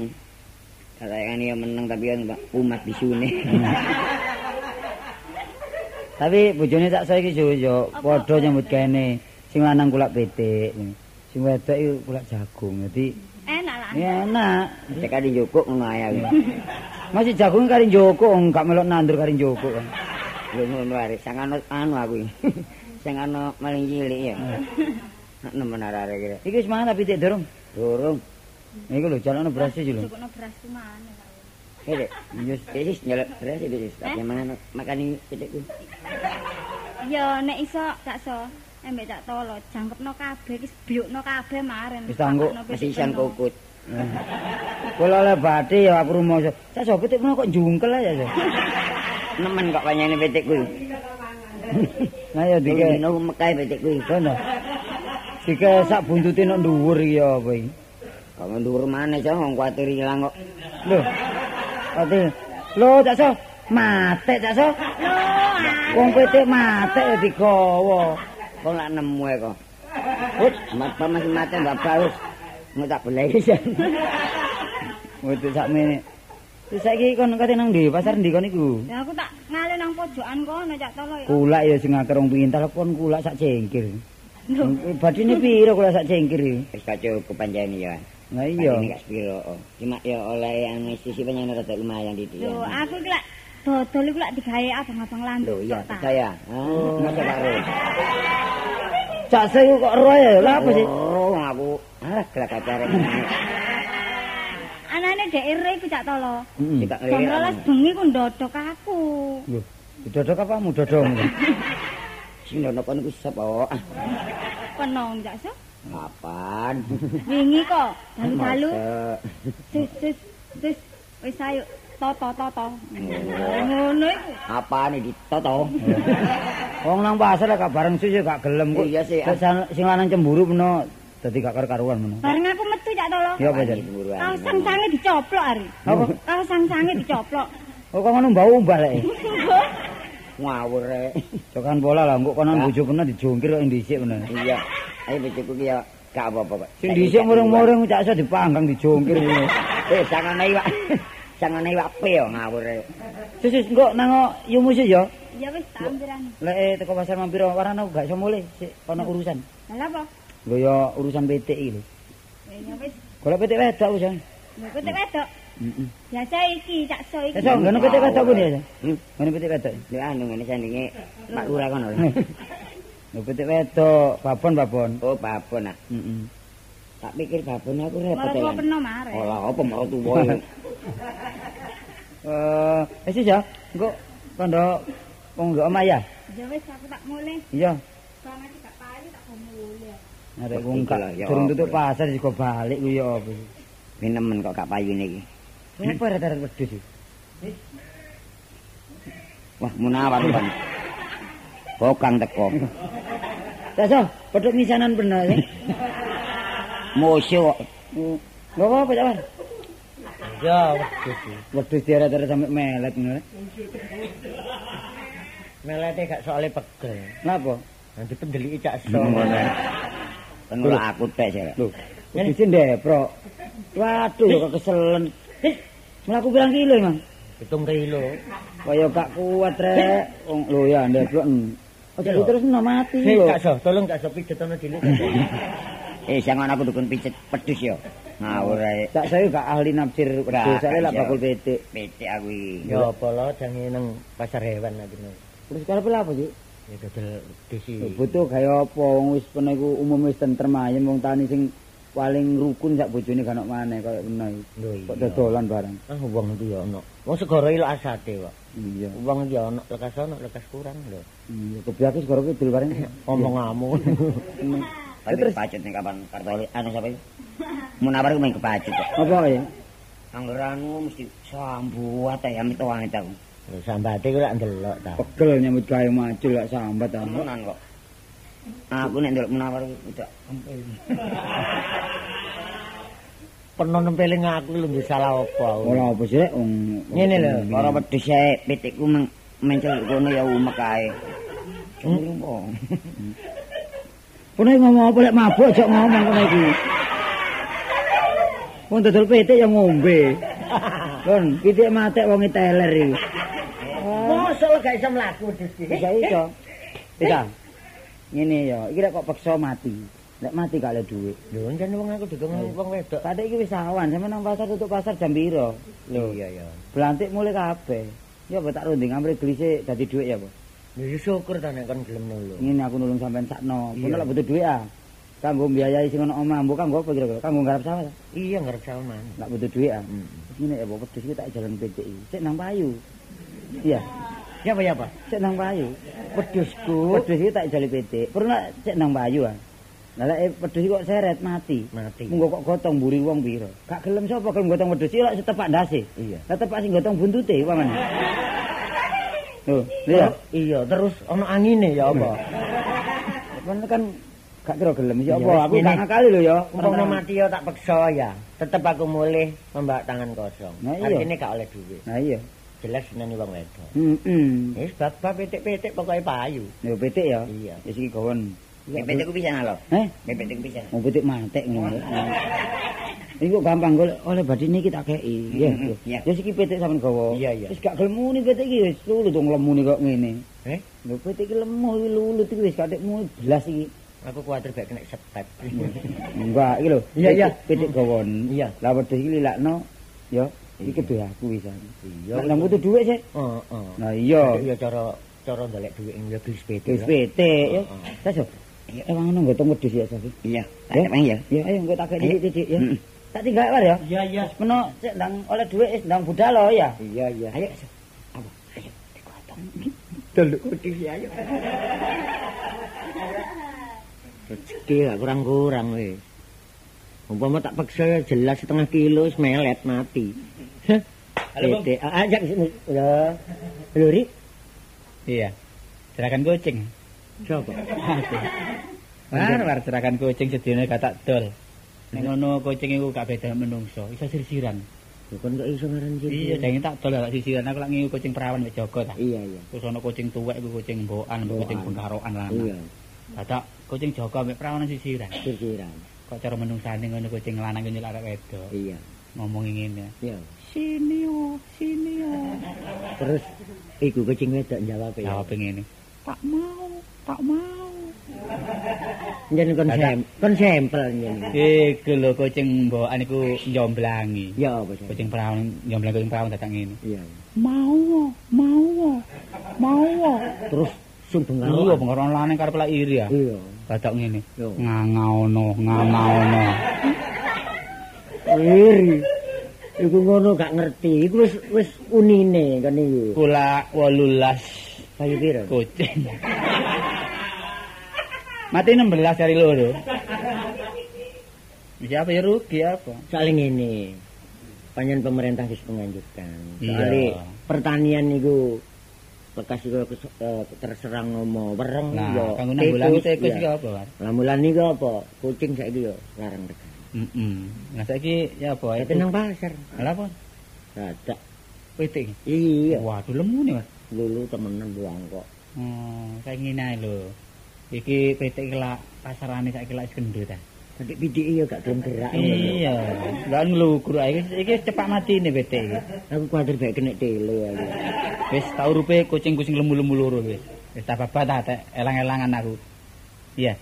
Tak kayani ya meneng tapi kan umat bisune. [laughs] Tapi bojone tak saiki yo yo padha nyambut gawe sing lanang kulak petik. Sing wedok iku kulak jagung. Dadi Enak lah. ya enak. Sekali njukuk ngono ae aku. [laughs] Masih jagung kari njoko gak melok nandur kari njoko kan. Lho ngono ae sang anu anu aku. iki. [laughs] Sing ana maling cilik ya. Nak nemen arek kira. Iki wis mangan tapi tik dorong. Durung. Iku lho jalane beras iki lho. Cukupno beras ku mana. Hei, Yes. Wis nyelek beres iki wis. Eh? Tak mangan makani pitikku. Ya nek iso tak so. Embek tak tolo jangkepno kabeh iki biukno kabeh maren. Wis tangguk, Pakno Masih pitik isan penuh. kokut. [laughs] Kula oleh bathi ya aku rumoso. Sak sopet kok kok jungkel aja. Sak. [laughs] Nemen kok panyane pitikku. [laughs] Nah ya Dike dike no mekai pitikku. kono. Dike sak buntute nok dhuwur iki ya apa iki. Kok ndur maneh cah wong kuwatir ilang kok. Lho. Ati. Lho, tak so. Mate tak so. Wong petik mate ya digawa. Kok lak nemu ae kok. Hut, mata masih mate mbak baus. Mau tak boleh isan. Wetuk sakmene. Terus saiki kon kate nang ndi? Pasar ndi kon iku? Ya aku tak ngalih nang pojokan kono cak tolo ya. Kulak ya sing akeh rong pintal kon kulak sak cengkir. Badine piro kulak sak cengkir iki? Wis kacau kepanjani ya. Nah iya. Ini gak sepiro. Cuma ya oleh yang sisi penyanyi rada lumayan di dia. Lho, aku iki lak dodol iku lak digawe abang-abang Lho landuk. iya, tok ta. percaya. Ah, masa Pak Ro. Cak saya kok roh ya. Lah apa sih? Oh, aku ah gelak kacare. Anane dhek ire iku cak tolo. Jam rolas bengi ku ndodok aku. Lho, dodok apamu dodong. [laughs] Sing ndono kon iku sapa? Ah, Penong cak so. Kapan? Wingi kok dalu-dalu. Sis sis sis wis ayo toto toto. Ngono iku. Apane ditoto? [laughs] Wong nang pasar gak bareng susu gak gelem kok. Iya sih, san- sing lanang cemburu meno dadi gak karu-karuan meno. Bareng aku metu cak tolo. Ya apa jan? Kaos sang-sange dicoplok ari. Apa? Kaos sang-sange dicoplok. Oh kok ngono mbau umbah lek. [laughs] Ngawur rek. Jokan bola lah, kok konon Gak. bojo kena dijungkir kok dhisik meno. Iya. Ayo bojoku ki ya gak apa-apa kok. Sing dhisik murung-murung cak iso dipanggang dijungkir ngono. [laughs] Eh, sangane iwak. Sangane iwak pe yo ngawur. Sus engko nang yumu sih ya. Ya wis tak ambirani. Lek eh, teko pasar mampir warana gak iso mulih, sik ana urusan. Lah apa? Lho ya urusan PT iki lho. Ya wis. Golek PT wedok wis. ya. Kok tek wedok. Heeh. Biasa iki cak so iki. Iso ngono PT wedok pun ya. Hmm. Ngono PT wedok. Lek anu ngene sandinge Pak Lurah kono. Lho [laughs] PT wedok, babon babon. Oh, babon ah. Heeh. Tak pikir babon aku repot. Malah peno mare. Olah apa mau tuwa. [laughs] Eh, wis ya. Engko kandha wong ndok omah ya. Ya wis aku tak mulih. Iya. Bang iki gak payu tak go mulih. Arek wong iki gak durung tutup pasar sik balik ku ya apa sih. Minemen kok gak payu iki. Apa rata-rata wedhus sih? Wah, munawar kan. Bokang teko. Taso, pedhok misanan bener [laughs] ya. Musuh kok. Enggak apa-apa, Cak. Ya, wedhus. Wedhus diara-ara sampe melet ngono. Melete gak soalnya pegel. Napa? Nanti pendeliki cak so. Kan ora aku tek sih. Lho, wedhus ndeprok. Waduh, kok keselen. Mlaku pirang kilo, Mang? Hitung kilo. Kaya gak kuat rek. Wong lho ya ndeprok. Ojo Iya. terus mati Hei, lho. Kak So, tolong Kak So pijet ana. [laughs] Eh, jangan aku dukun pijet pedus yo. Ngawur ae. Tak saya gak ahli nafsir wedhus, saya lak bakul petik. Pitik aku iki. Ya apa lo jange nang pasar hewan aku nang. Terus karepe lha apa sih? Ya dodol. Lho, Butuh kaya apa wong wis pene iku umum wis tentrem ayem wong tani sing paling rukun sak bojone gak ono maneh kaya ngono iki. Kok dodolan barang. Ah wong iki ya ono. Wong segara ilok asate kok. Iya. Wong ya ono lekas ono lekas kurang lho. Iya, kebiake segoro kidul bareng. [laughs] Omong ngamu. [laughs] Tapi Terus- kepacut nih kapan kartoli anu siapa itu? Munawar ku main kepacut kok. Apa ya? Anggeranmu mesti sambuat ya amit aku. Lho sambate ku lak ndelok ta. Pegel nyambut gawe maju lak sambat ta. Tenan kok. Aku nek ndelok munawar udah Peno nempeling aku lho nggih salah apa. Ora apa sih wong Ngene lho, Para wedhus e pitikku men- mencel kono ya umek ae. Hmm. [laughs] Iki ngomong apa lek mabuk aja ngomong kono iki. Wong dodol petik ya ngombe. Kon, pitik matek wong teler iki. Mosok lho gak iso mlaku iki. Bisa iso. Bisa. Ngene ya, iki lek kok peksa mati. Lek mati gak ada duit. Lho jan wong aku duduk wong wedok. Tadi iki wis awan, sampe nang pasar tutup pasar jam piro? Lho, Iya ya. Belantik mulai kabeh. Ya apa tak runding amri gelise dadi dhuwit ya apa? Ya syukur ta nek kon gelem nulung. Ngene aku nulung sampean sakno. Kono lek butuh dhuwit ah. Kanggo mbiayai sing ono omah, mbok kanggo apa kira-kira? Kanggo garap sawah. Iya ngarep sama. Lek butuh dhuwit ah. Hmm. Ngene ya, wedhus iki tak jalan PT iki. Sik nang payu. Iya, Ya apa ya apa? sik nang payu. Wedhusku. Wedhus iki tak jali PT. Pernah sik nang payu ah. Lah lek iki kok seret mati. Mati. Munggo kok gotong mburi wong piro? Gak gelem sapa gelem gotong wedhus iki lek setepak ndase. Iya. Lah tepak sing gotong buntute pamane. Lho, iya. Iya, terus ono angine ya apa? [laughs] Kan kan gak kira gelem ya apa? Aku gak ngakali lho ya. Umpama mati ya tak peksa ya. Tetep aku mulih membawa tangan kosong. Nah, iya. Artine gak oleh duit. Nah iya. Jelas nani wong wedok. Heeh. Wis bab-bab pitik-pitik pokoke payu. Yo petik ya. Iya. Wis iki gawon. Pitikku bisa nalo. Eh, Pitikku bisa. mau petik mantek ngono. Iku gampang golek oleh badhe niki tak kei. Iya. Iya. Wis iki petik sampean gawa. Iya, iya. Wis gak gelem muni petik iki wis lulu dong lemune kok ngene. Eh? Lho petik iki lemu iki lulut iki wis kadek muni belas iki. Aku kuwatir gak kena step. [laughs] Enggak, iki lho. Iya, iya. Pitik gawon. Iya. Lah wedhus iki lilakno ya iki duwe aku wisan. Iya. Lah butuh dhuwit sih. Heeh. Nah iya. Ya cara cara ndolek dhuwit ya beli sepeda. Pitik ya. Heeh. Ya emang ngono nggo wedhus ya Safi. Iya, Ya, tak emang ya. Ya ayo engko tak kei titik ya. Tak tinggal war ya. Iya iya. Meno cek ndang oleh dhuwit wis ndang budal lo ya. Iya iya. Ayo. Apa? Ayo dikuatong. Delok kudis ya ayo. Rezeki gak kurang-kurang wis. Umpama tak paksa ya jelas setengah kilo wis melet mati. Halo, Bang. Pitik. Ah, Ajak sini. Ya. Lho, Ri. Iya. Serakan kucing. Sopo? War war serakan kucing sedene kata dol. Nek ngono kucing iku gak beda menungso, iso sirsiran. Bukan kok iso ngaran sih. Iya, jange tak dol gak sirsiran aku lak ngiu kucing perawan wis jaga ta. Iya, iya. Terus ana kucing tuwek iku kucing mbokan, kucing bengkarokan lah. Iya. Dadak kucing jaga mek perawan sirsiran. Sirsiran. Kok cara menungsane ngono kucing lanang nyelak arek wedok. Iya. Ngomong ngene. Iya. Sini yo, sini yo. Terus iku kucing wedok jawab ya. Jawab ngene. Tak mau, tak mau. Njen kon sem, kon sampel njen. Iku lho kucing mbokan iku njomblangi. Ya apa sih? Kucing perawan njomblangi kucing perawan dadak ngene. Iya. Mau, mau, mau. Terus sing Iya, bengaruan. pengaruan lanang karep lak iri ya. Iya. Dadak ngene. Ngangaono, ngangaono. Iri. Iku ngono gak ngerti. Iku wis wis unine kan iki. Kula 18 Kayu piro? kucing. Mati 16 dari loro. [laughs] Siapa ya rugi apa? Saling ini. Panjen pemerintah wis menganjurkan. Soale pertanian niku bekas iku kes- eh, terserang ngomo wereng Nah, kanggo nanggulangi tikus, tikus ya. iki apa, Mas? Lah mulan niku apa? Kucing saiki yo larang tekan. Heeh. Nah saiki ya apa? Tapi nang pasar. Apa? Dadak. Pitik. Iya. Waduh lemu nih, Mas. Lulu temenan buang kok. Oh, kayak ngene ae lho. Iki pitik iki lak pasarane saiki lak gendut ta. Tadi pidiki yo gak gelem gerak. Iya, lan nglugur ae iki iki cepak matine pitik iki. Aku kuwatir bae kena tele aku. Wis tak urupe kucing-kucing lemu-lemu loro wis. Wis tak babat ta elang-elangan aku. Iya.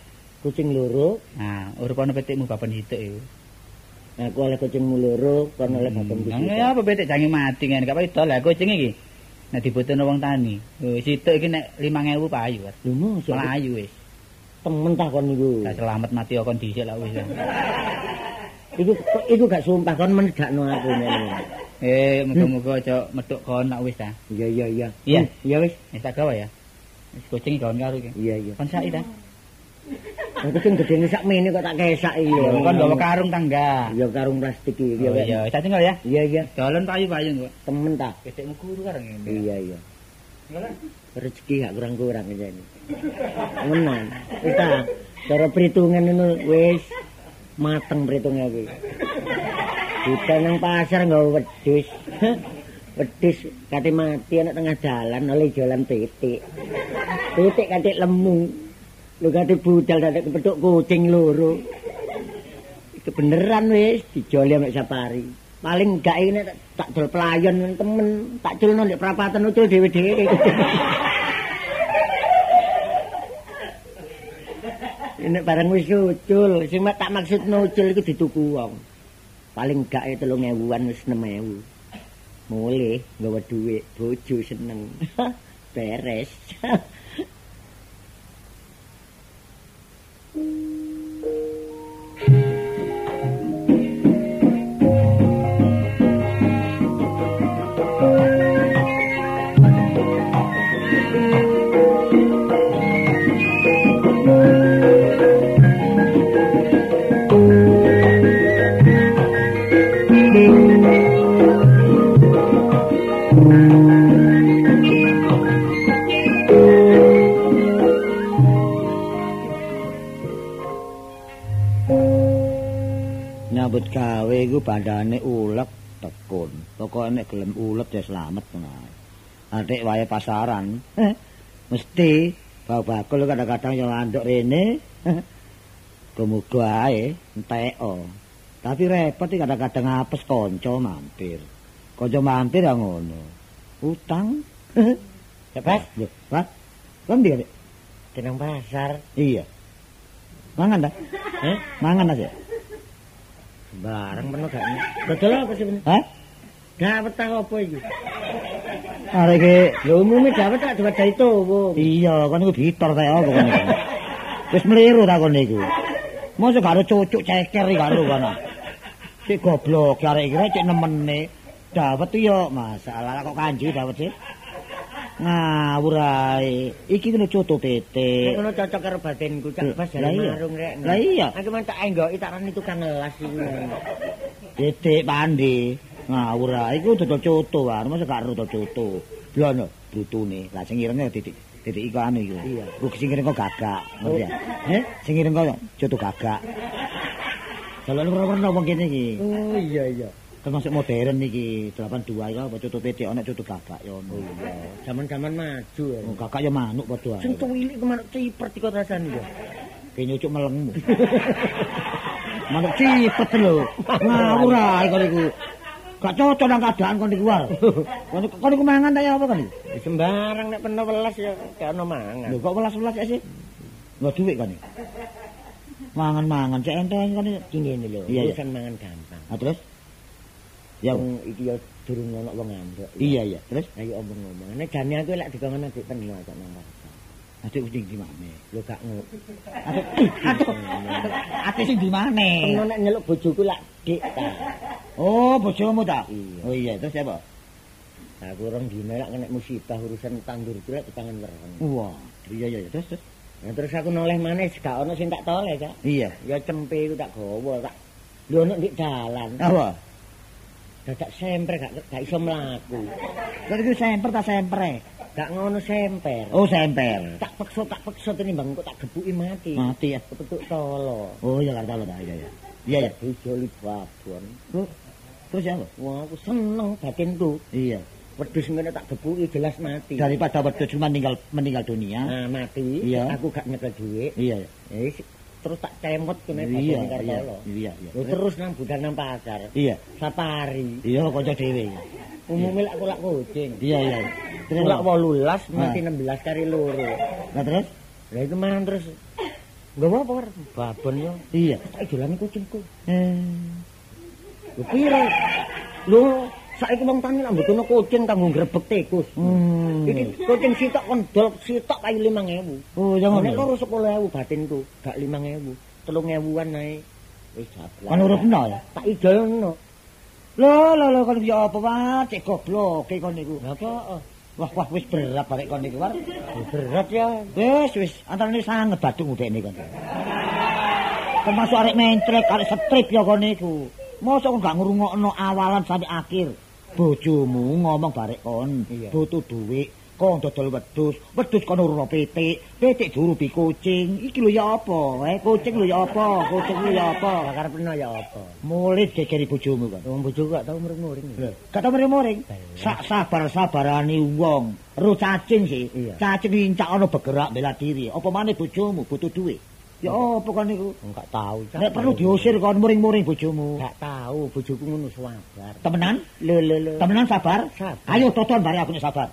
Kucing loro, Nah, urip ana pitikmu bapan hituk iku. aku oleh kucingmu loro, kon oleh bapak Nah, kucing. ya apa pitik jange mati ngene gak apa lah kucing iki. Nek dibutuhno wong tani. Wis hituk iki nek 5000 payu. Lho mos Melayu wis. Temen ta kon niku. Gak selamat mati kon dhisik lah wis. [laughs] Iku iku gak sumpah kon menegakno aku ngene. Eh, muga-muga aja medhuk kon nak wis ta. Iya iya iya. Iya. Iya wis. Wis tak gawe ya. Wis kucing kawan karo iki. Iya iya. Kon saiki ta. Aku sing gedene sak mene kok tak kesak iki. Kon gawa karung tangga. Ya karung plastik iki. Oh iya, tak tinggal ya. Iya iya. Jalan payu-payu kok. Temen ta. Pitikmu guru karo ngene. Iya iya. Rezeki gak kurang-kurang aja ini. Menan. Wis ta. Cara perhitungan ini wis mateng perhitungnya iki. Kita nang pasar nggawa wedhus. [laughs] Wedhus kate mati anak tengah jalan oleh jalan titik. Titik kate lemu. Lu kate budal kate kepethuk kucing loro. Itu beneran wis dijoli ambek sapari. Paling gak ini tak- dol pelayan temen, tak culno ndek prapatan ucul dhewe-dhewe. [laughs] Ini barang wis ucul, sing tak maksud nucul iku dituku wong. Paling gak e 3000-an wis 6000. Mulih nggawa dhuwit, bojo seneng. [laughs] Beres. [laughs] Nyambut gawe iku bandane ulek tekun. Pokoke nek gelem ulet ya slamet ngono. Atik wae pasaran. Eh, mesti bakul kadang-kadang yo anduk rene. Kemuga ae enteko. Tapi repot iki kadang-kadang apes kanca mampir. Kanca mampir ya ngono. Utang. Ya, Pak. Pak. Kon ndi, Dik? Tenang pasar. Iya. Mangan ta? Eh? Mangan aja. Barang peno gak. Dodol apa sih? Hah? Dawet tak apa iki? Arek iki Lho umume dawet tak diwadahi towo. iya kon iku bitor kae apa kon iku. Wis meliru ta kon iku. Mosok karo cucuk ceker iki karo kana. Sik goblok arek iki cek nemene. Dawet yo masalah kok kanji dawet sih. Ngawur ae. Iki kena coto Nek tete. ngono cocok karo batinku, cak pas Lah jalan iya. marung rek. Lah iya. Aku men tak enggoki tak rani tukang ngelas iki. Tete pandi. Ngawur ae iku dodol coto wae, mosok gak dodol coto. Blono brutune. Lah sing irenge titik titik iku anu iku. Iya. Ku sing ireng kok gagak, ngerti ya? Eh, sing ireng kok coto gagak. Kalau ora-ora wong kene iki. Oh iya iya. Termasuk modern iki 82 iki apa cucu titik ana cucu gagak ya ono Iya, zaman-zaman maju. ya. oh, gagak ya manuk padha Sing tuwilik ke manuk cipret iku rasane ya. ki nyucuk melengmu [laughs] manuk cipet lho ngawur ae kon iku gak cocok nang keadaan kon iku war [laughs] kon kon iku mangan ta ya apa kon iku Ya Sembarang nek peno welas ya gak ono mangan. lho kok welas-welas ya sih Nggak duit kan iki mangan-mangan cek enteng iki Iki ngene lho, Iya, iya. urusan mangan gampang. ah terus ya Wong iki ya durung ono wong ngambek. iya iya terus Ayo omong ngomong. Nek jane aku lek dikongkon adik peno kok nang Adik kucing di mana? Lho gak ngono. Adik sing di mana? Peno [laughs] nek nyeluk bojoku lak dik ta. Oh, bojomu ta? Oh iya, terus apa? Aku orang dina lek kena musibah urusan tandur itu lek tangan wereng. Wah, iya iya, terus terus. Nah, terus aku noleh maneh gak ono sing tak toleh, Kak. Iya. Ya cempe iku tak gawa, tak lho nek ndik dalan. Apa? Dadak semper gak gak iso mlaku. Kok iku semper ta sempre? Gak ngono semper. Oh, semper. Tak peksa tak peksa tenimbang kok tak gebuki mati. Mati ya. Kepetuk tolo. Oh, iya karo ta, iya iya. Iya ya. Dijoli babon. Terus ya? Wah, aku seneng batinku. Iya. Wedhus ngene tak gebuki jelas mati. Daripada wedhus cuma meninggal meninggal dunia. Nah, mati. Iya. Aku gak nyekel dhuwit. Iya. Eh, si- terus tak cemot kene Iya, batine karo iya. Iya, iya. Lho, terus nang budal nang pasar. Iya. Safari. Iya, kanca dhewe. Umume lak kulak kucing. Iya, iya. Terus apa? 18 mati Ah. 16 kari loro. Nah, terus? Lah itu man terus Gak apa War? babon yo. Iya. Tak idolane kucingku. Eh. Lho piro? Lho, saiki wong tani lak mbutuhno kucing kanggo grebek tikus. Hmm. Iki kucing sitok kondol sitok kayu 5000. Oh, jangan. Nek loro 10000 batinku, gak 5000. 3000-an ae. Wis jablas. Kan urupno ya. Tak idolno. Lho, lho, lho, kon ya apa wae, cek goblok kon niku. Lah apa? Wah, wah wis berat barek kon niku, War. Berat ya. Wis, wis, antarane sanget badung udekne kon. Termasuk arek mencrek, arek strip ya kon niku. Mosok kon gak ngrungokno awalan sampai akhir. Bojomu ngomong barek kon, butuh duit, kon dodol wedhus, wedhus kon urung pitik, pitik diurupi kucing. Iki lho ya apa? Eh, kucing lho ya apa? Kucing lho ya apa? Bakar peno ya apa? Mulai gegeri bojomu kon. Wong bojoku gak tau muring-muring. Gak tau mering-mering. Sak sabar-sabarane wong. Ro cacing sih. Cacing incak ana bergerak bela diri. Apa maneh bojomu butuh duit? Ya apa kan niku? Enggak tahu. Nek perlu diusir kon muring-muring bojomu. Gak tahu bojoku ngono sabar. Temenan? Lho lho lho. Temenan sabar? Sabar. Ayo toton bare aku nek sabar.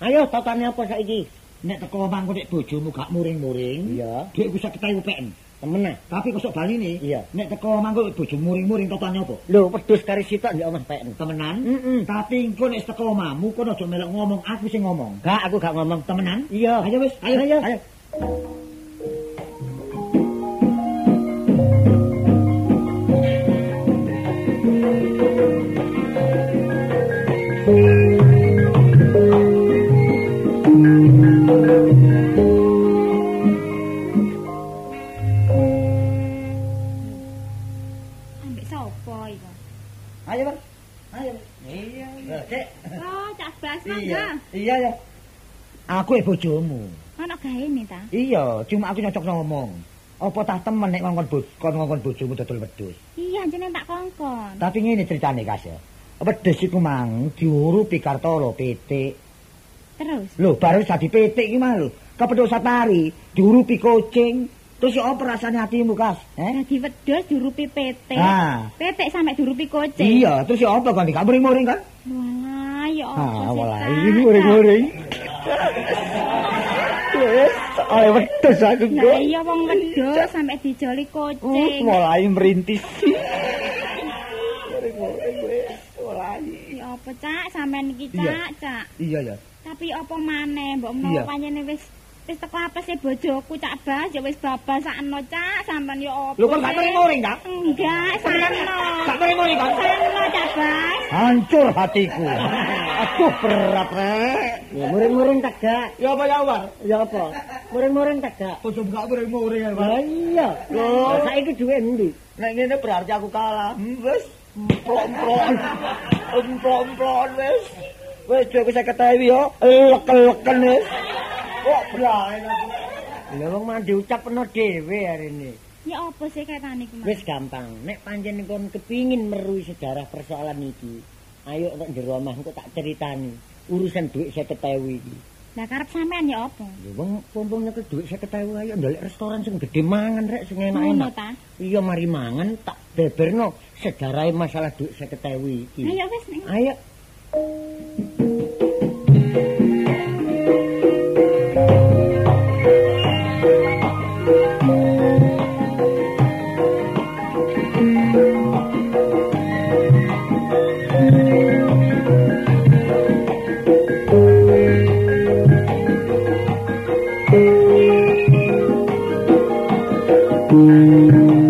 Ayo totane apa saiki? Nek teko mangko nek bojomu gak muring-muring, Iya. dhuwit bisa kita UPN. Temenan. Tapi kok sok bali nih, Iya. nek teko mangko bojomu muring-muring totonnya apa? Lho wedhus kari sitok ndek omah peken. Temenan? Heeh. Tapi engko nek teko omamu kono aja melok ngomong aku sing ngomong. Gak aku gak ngomong. Temenan? Iya. Ayo wis, ayo, Ayo. ayo. Iya. Oh. Iya ya. Aku e bojomu. Ono gaene ta? Iya, cuma aku nyocok ngomong. Apa tah temen nek ngongkon kon ngongkon bojomu dodol wedhus. Iya, jeneng tak kongkon. Tapi ngene ceritane, Kas ya. Wedhus iku mang diurupi kartolo pitik. Terus, Lho, baru dadi pitik iki mah lho. Kepethuk satari, diurupi kucing. Terus ya apa rasane hatimu, Kas? Eh? dadi wedhus diurupi petik. Ah. Petik sampe diurupi kucing. Iya, terus ya apa kon gak muring-muring kan? Walah, [laughs] ya apa Ah, sih, walah, Kak? ini muring-muring. Ale wedhus aku Lah kok. iya wong wedhus sampe dijoli kucing. mulai merintis. Mulai. Ya apa cak sampean iki cak cak. Iya ya. Tapi apa maneh mbok menawa panjene wis wis teko apese bojoku cak bas ya wis babasakno cak sampean ya apa. Lho kok gak sih? muring-muring, Kak? Enggak, sakno. Gak muring-muring, Kak? Sakno cak bas. Hancur hatiku. Aduh berat rek. Ya muring-muring tegak. Ya apa ya, War? Ya apa? Muring-muring tegak. Ojo gak muring-muring ya, Lah iya. Loh. Lah saiki duwe endi? Nek ngene berarti aku kalah. Hmm, Wis emplok-emplok. [laughs] Emplok-emplok wis. Wis duwe 50.000 yo. Leken-leken wis. Kok blaen aku. Lah wong mah diucapno dhewe arene. Ya apa sih ketane ku? Mas? Wis gampang. Nek pancen kon kepingin meruhi sejarah persoalan iki, ayo nek jero omah engko tak ceritani urusan duit 50.000 iki. Lah karep sampean ya apa? Ya wong pompong nyekel duit 50.000 ayo ndelok restoran sing gede mangan rek sing enak-enak. Iya mari mangan tak beberno sejarahe masalah duit 50.000 iki. Ayo wis ning. Ayo. Thank Música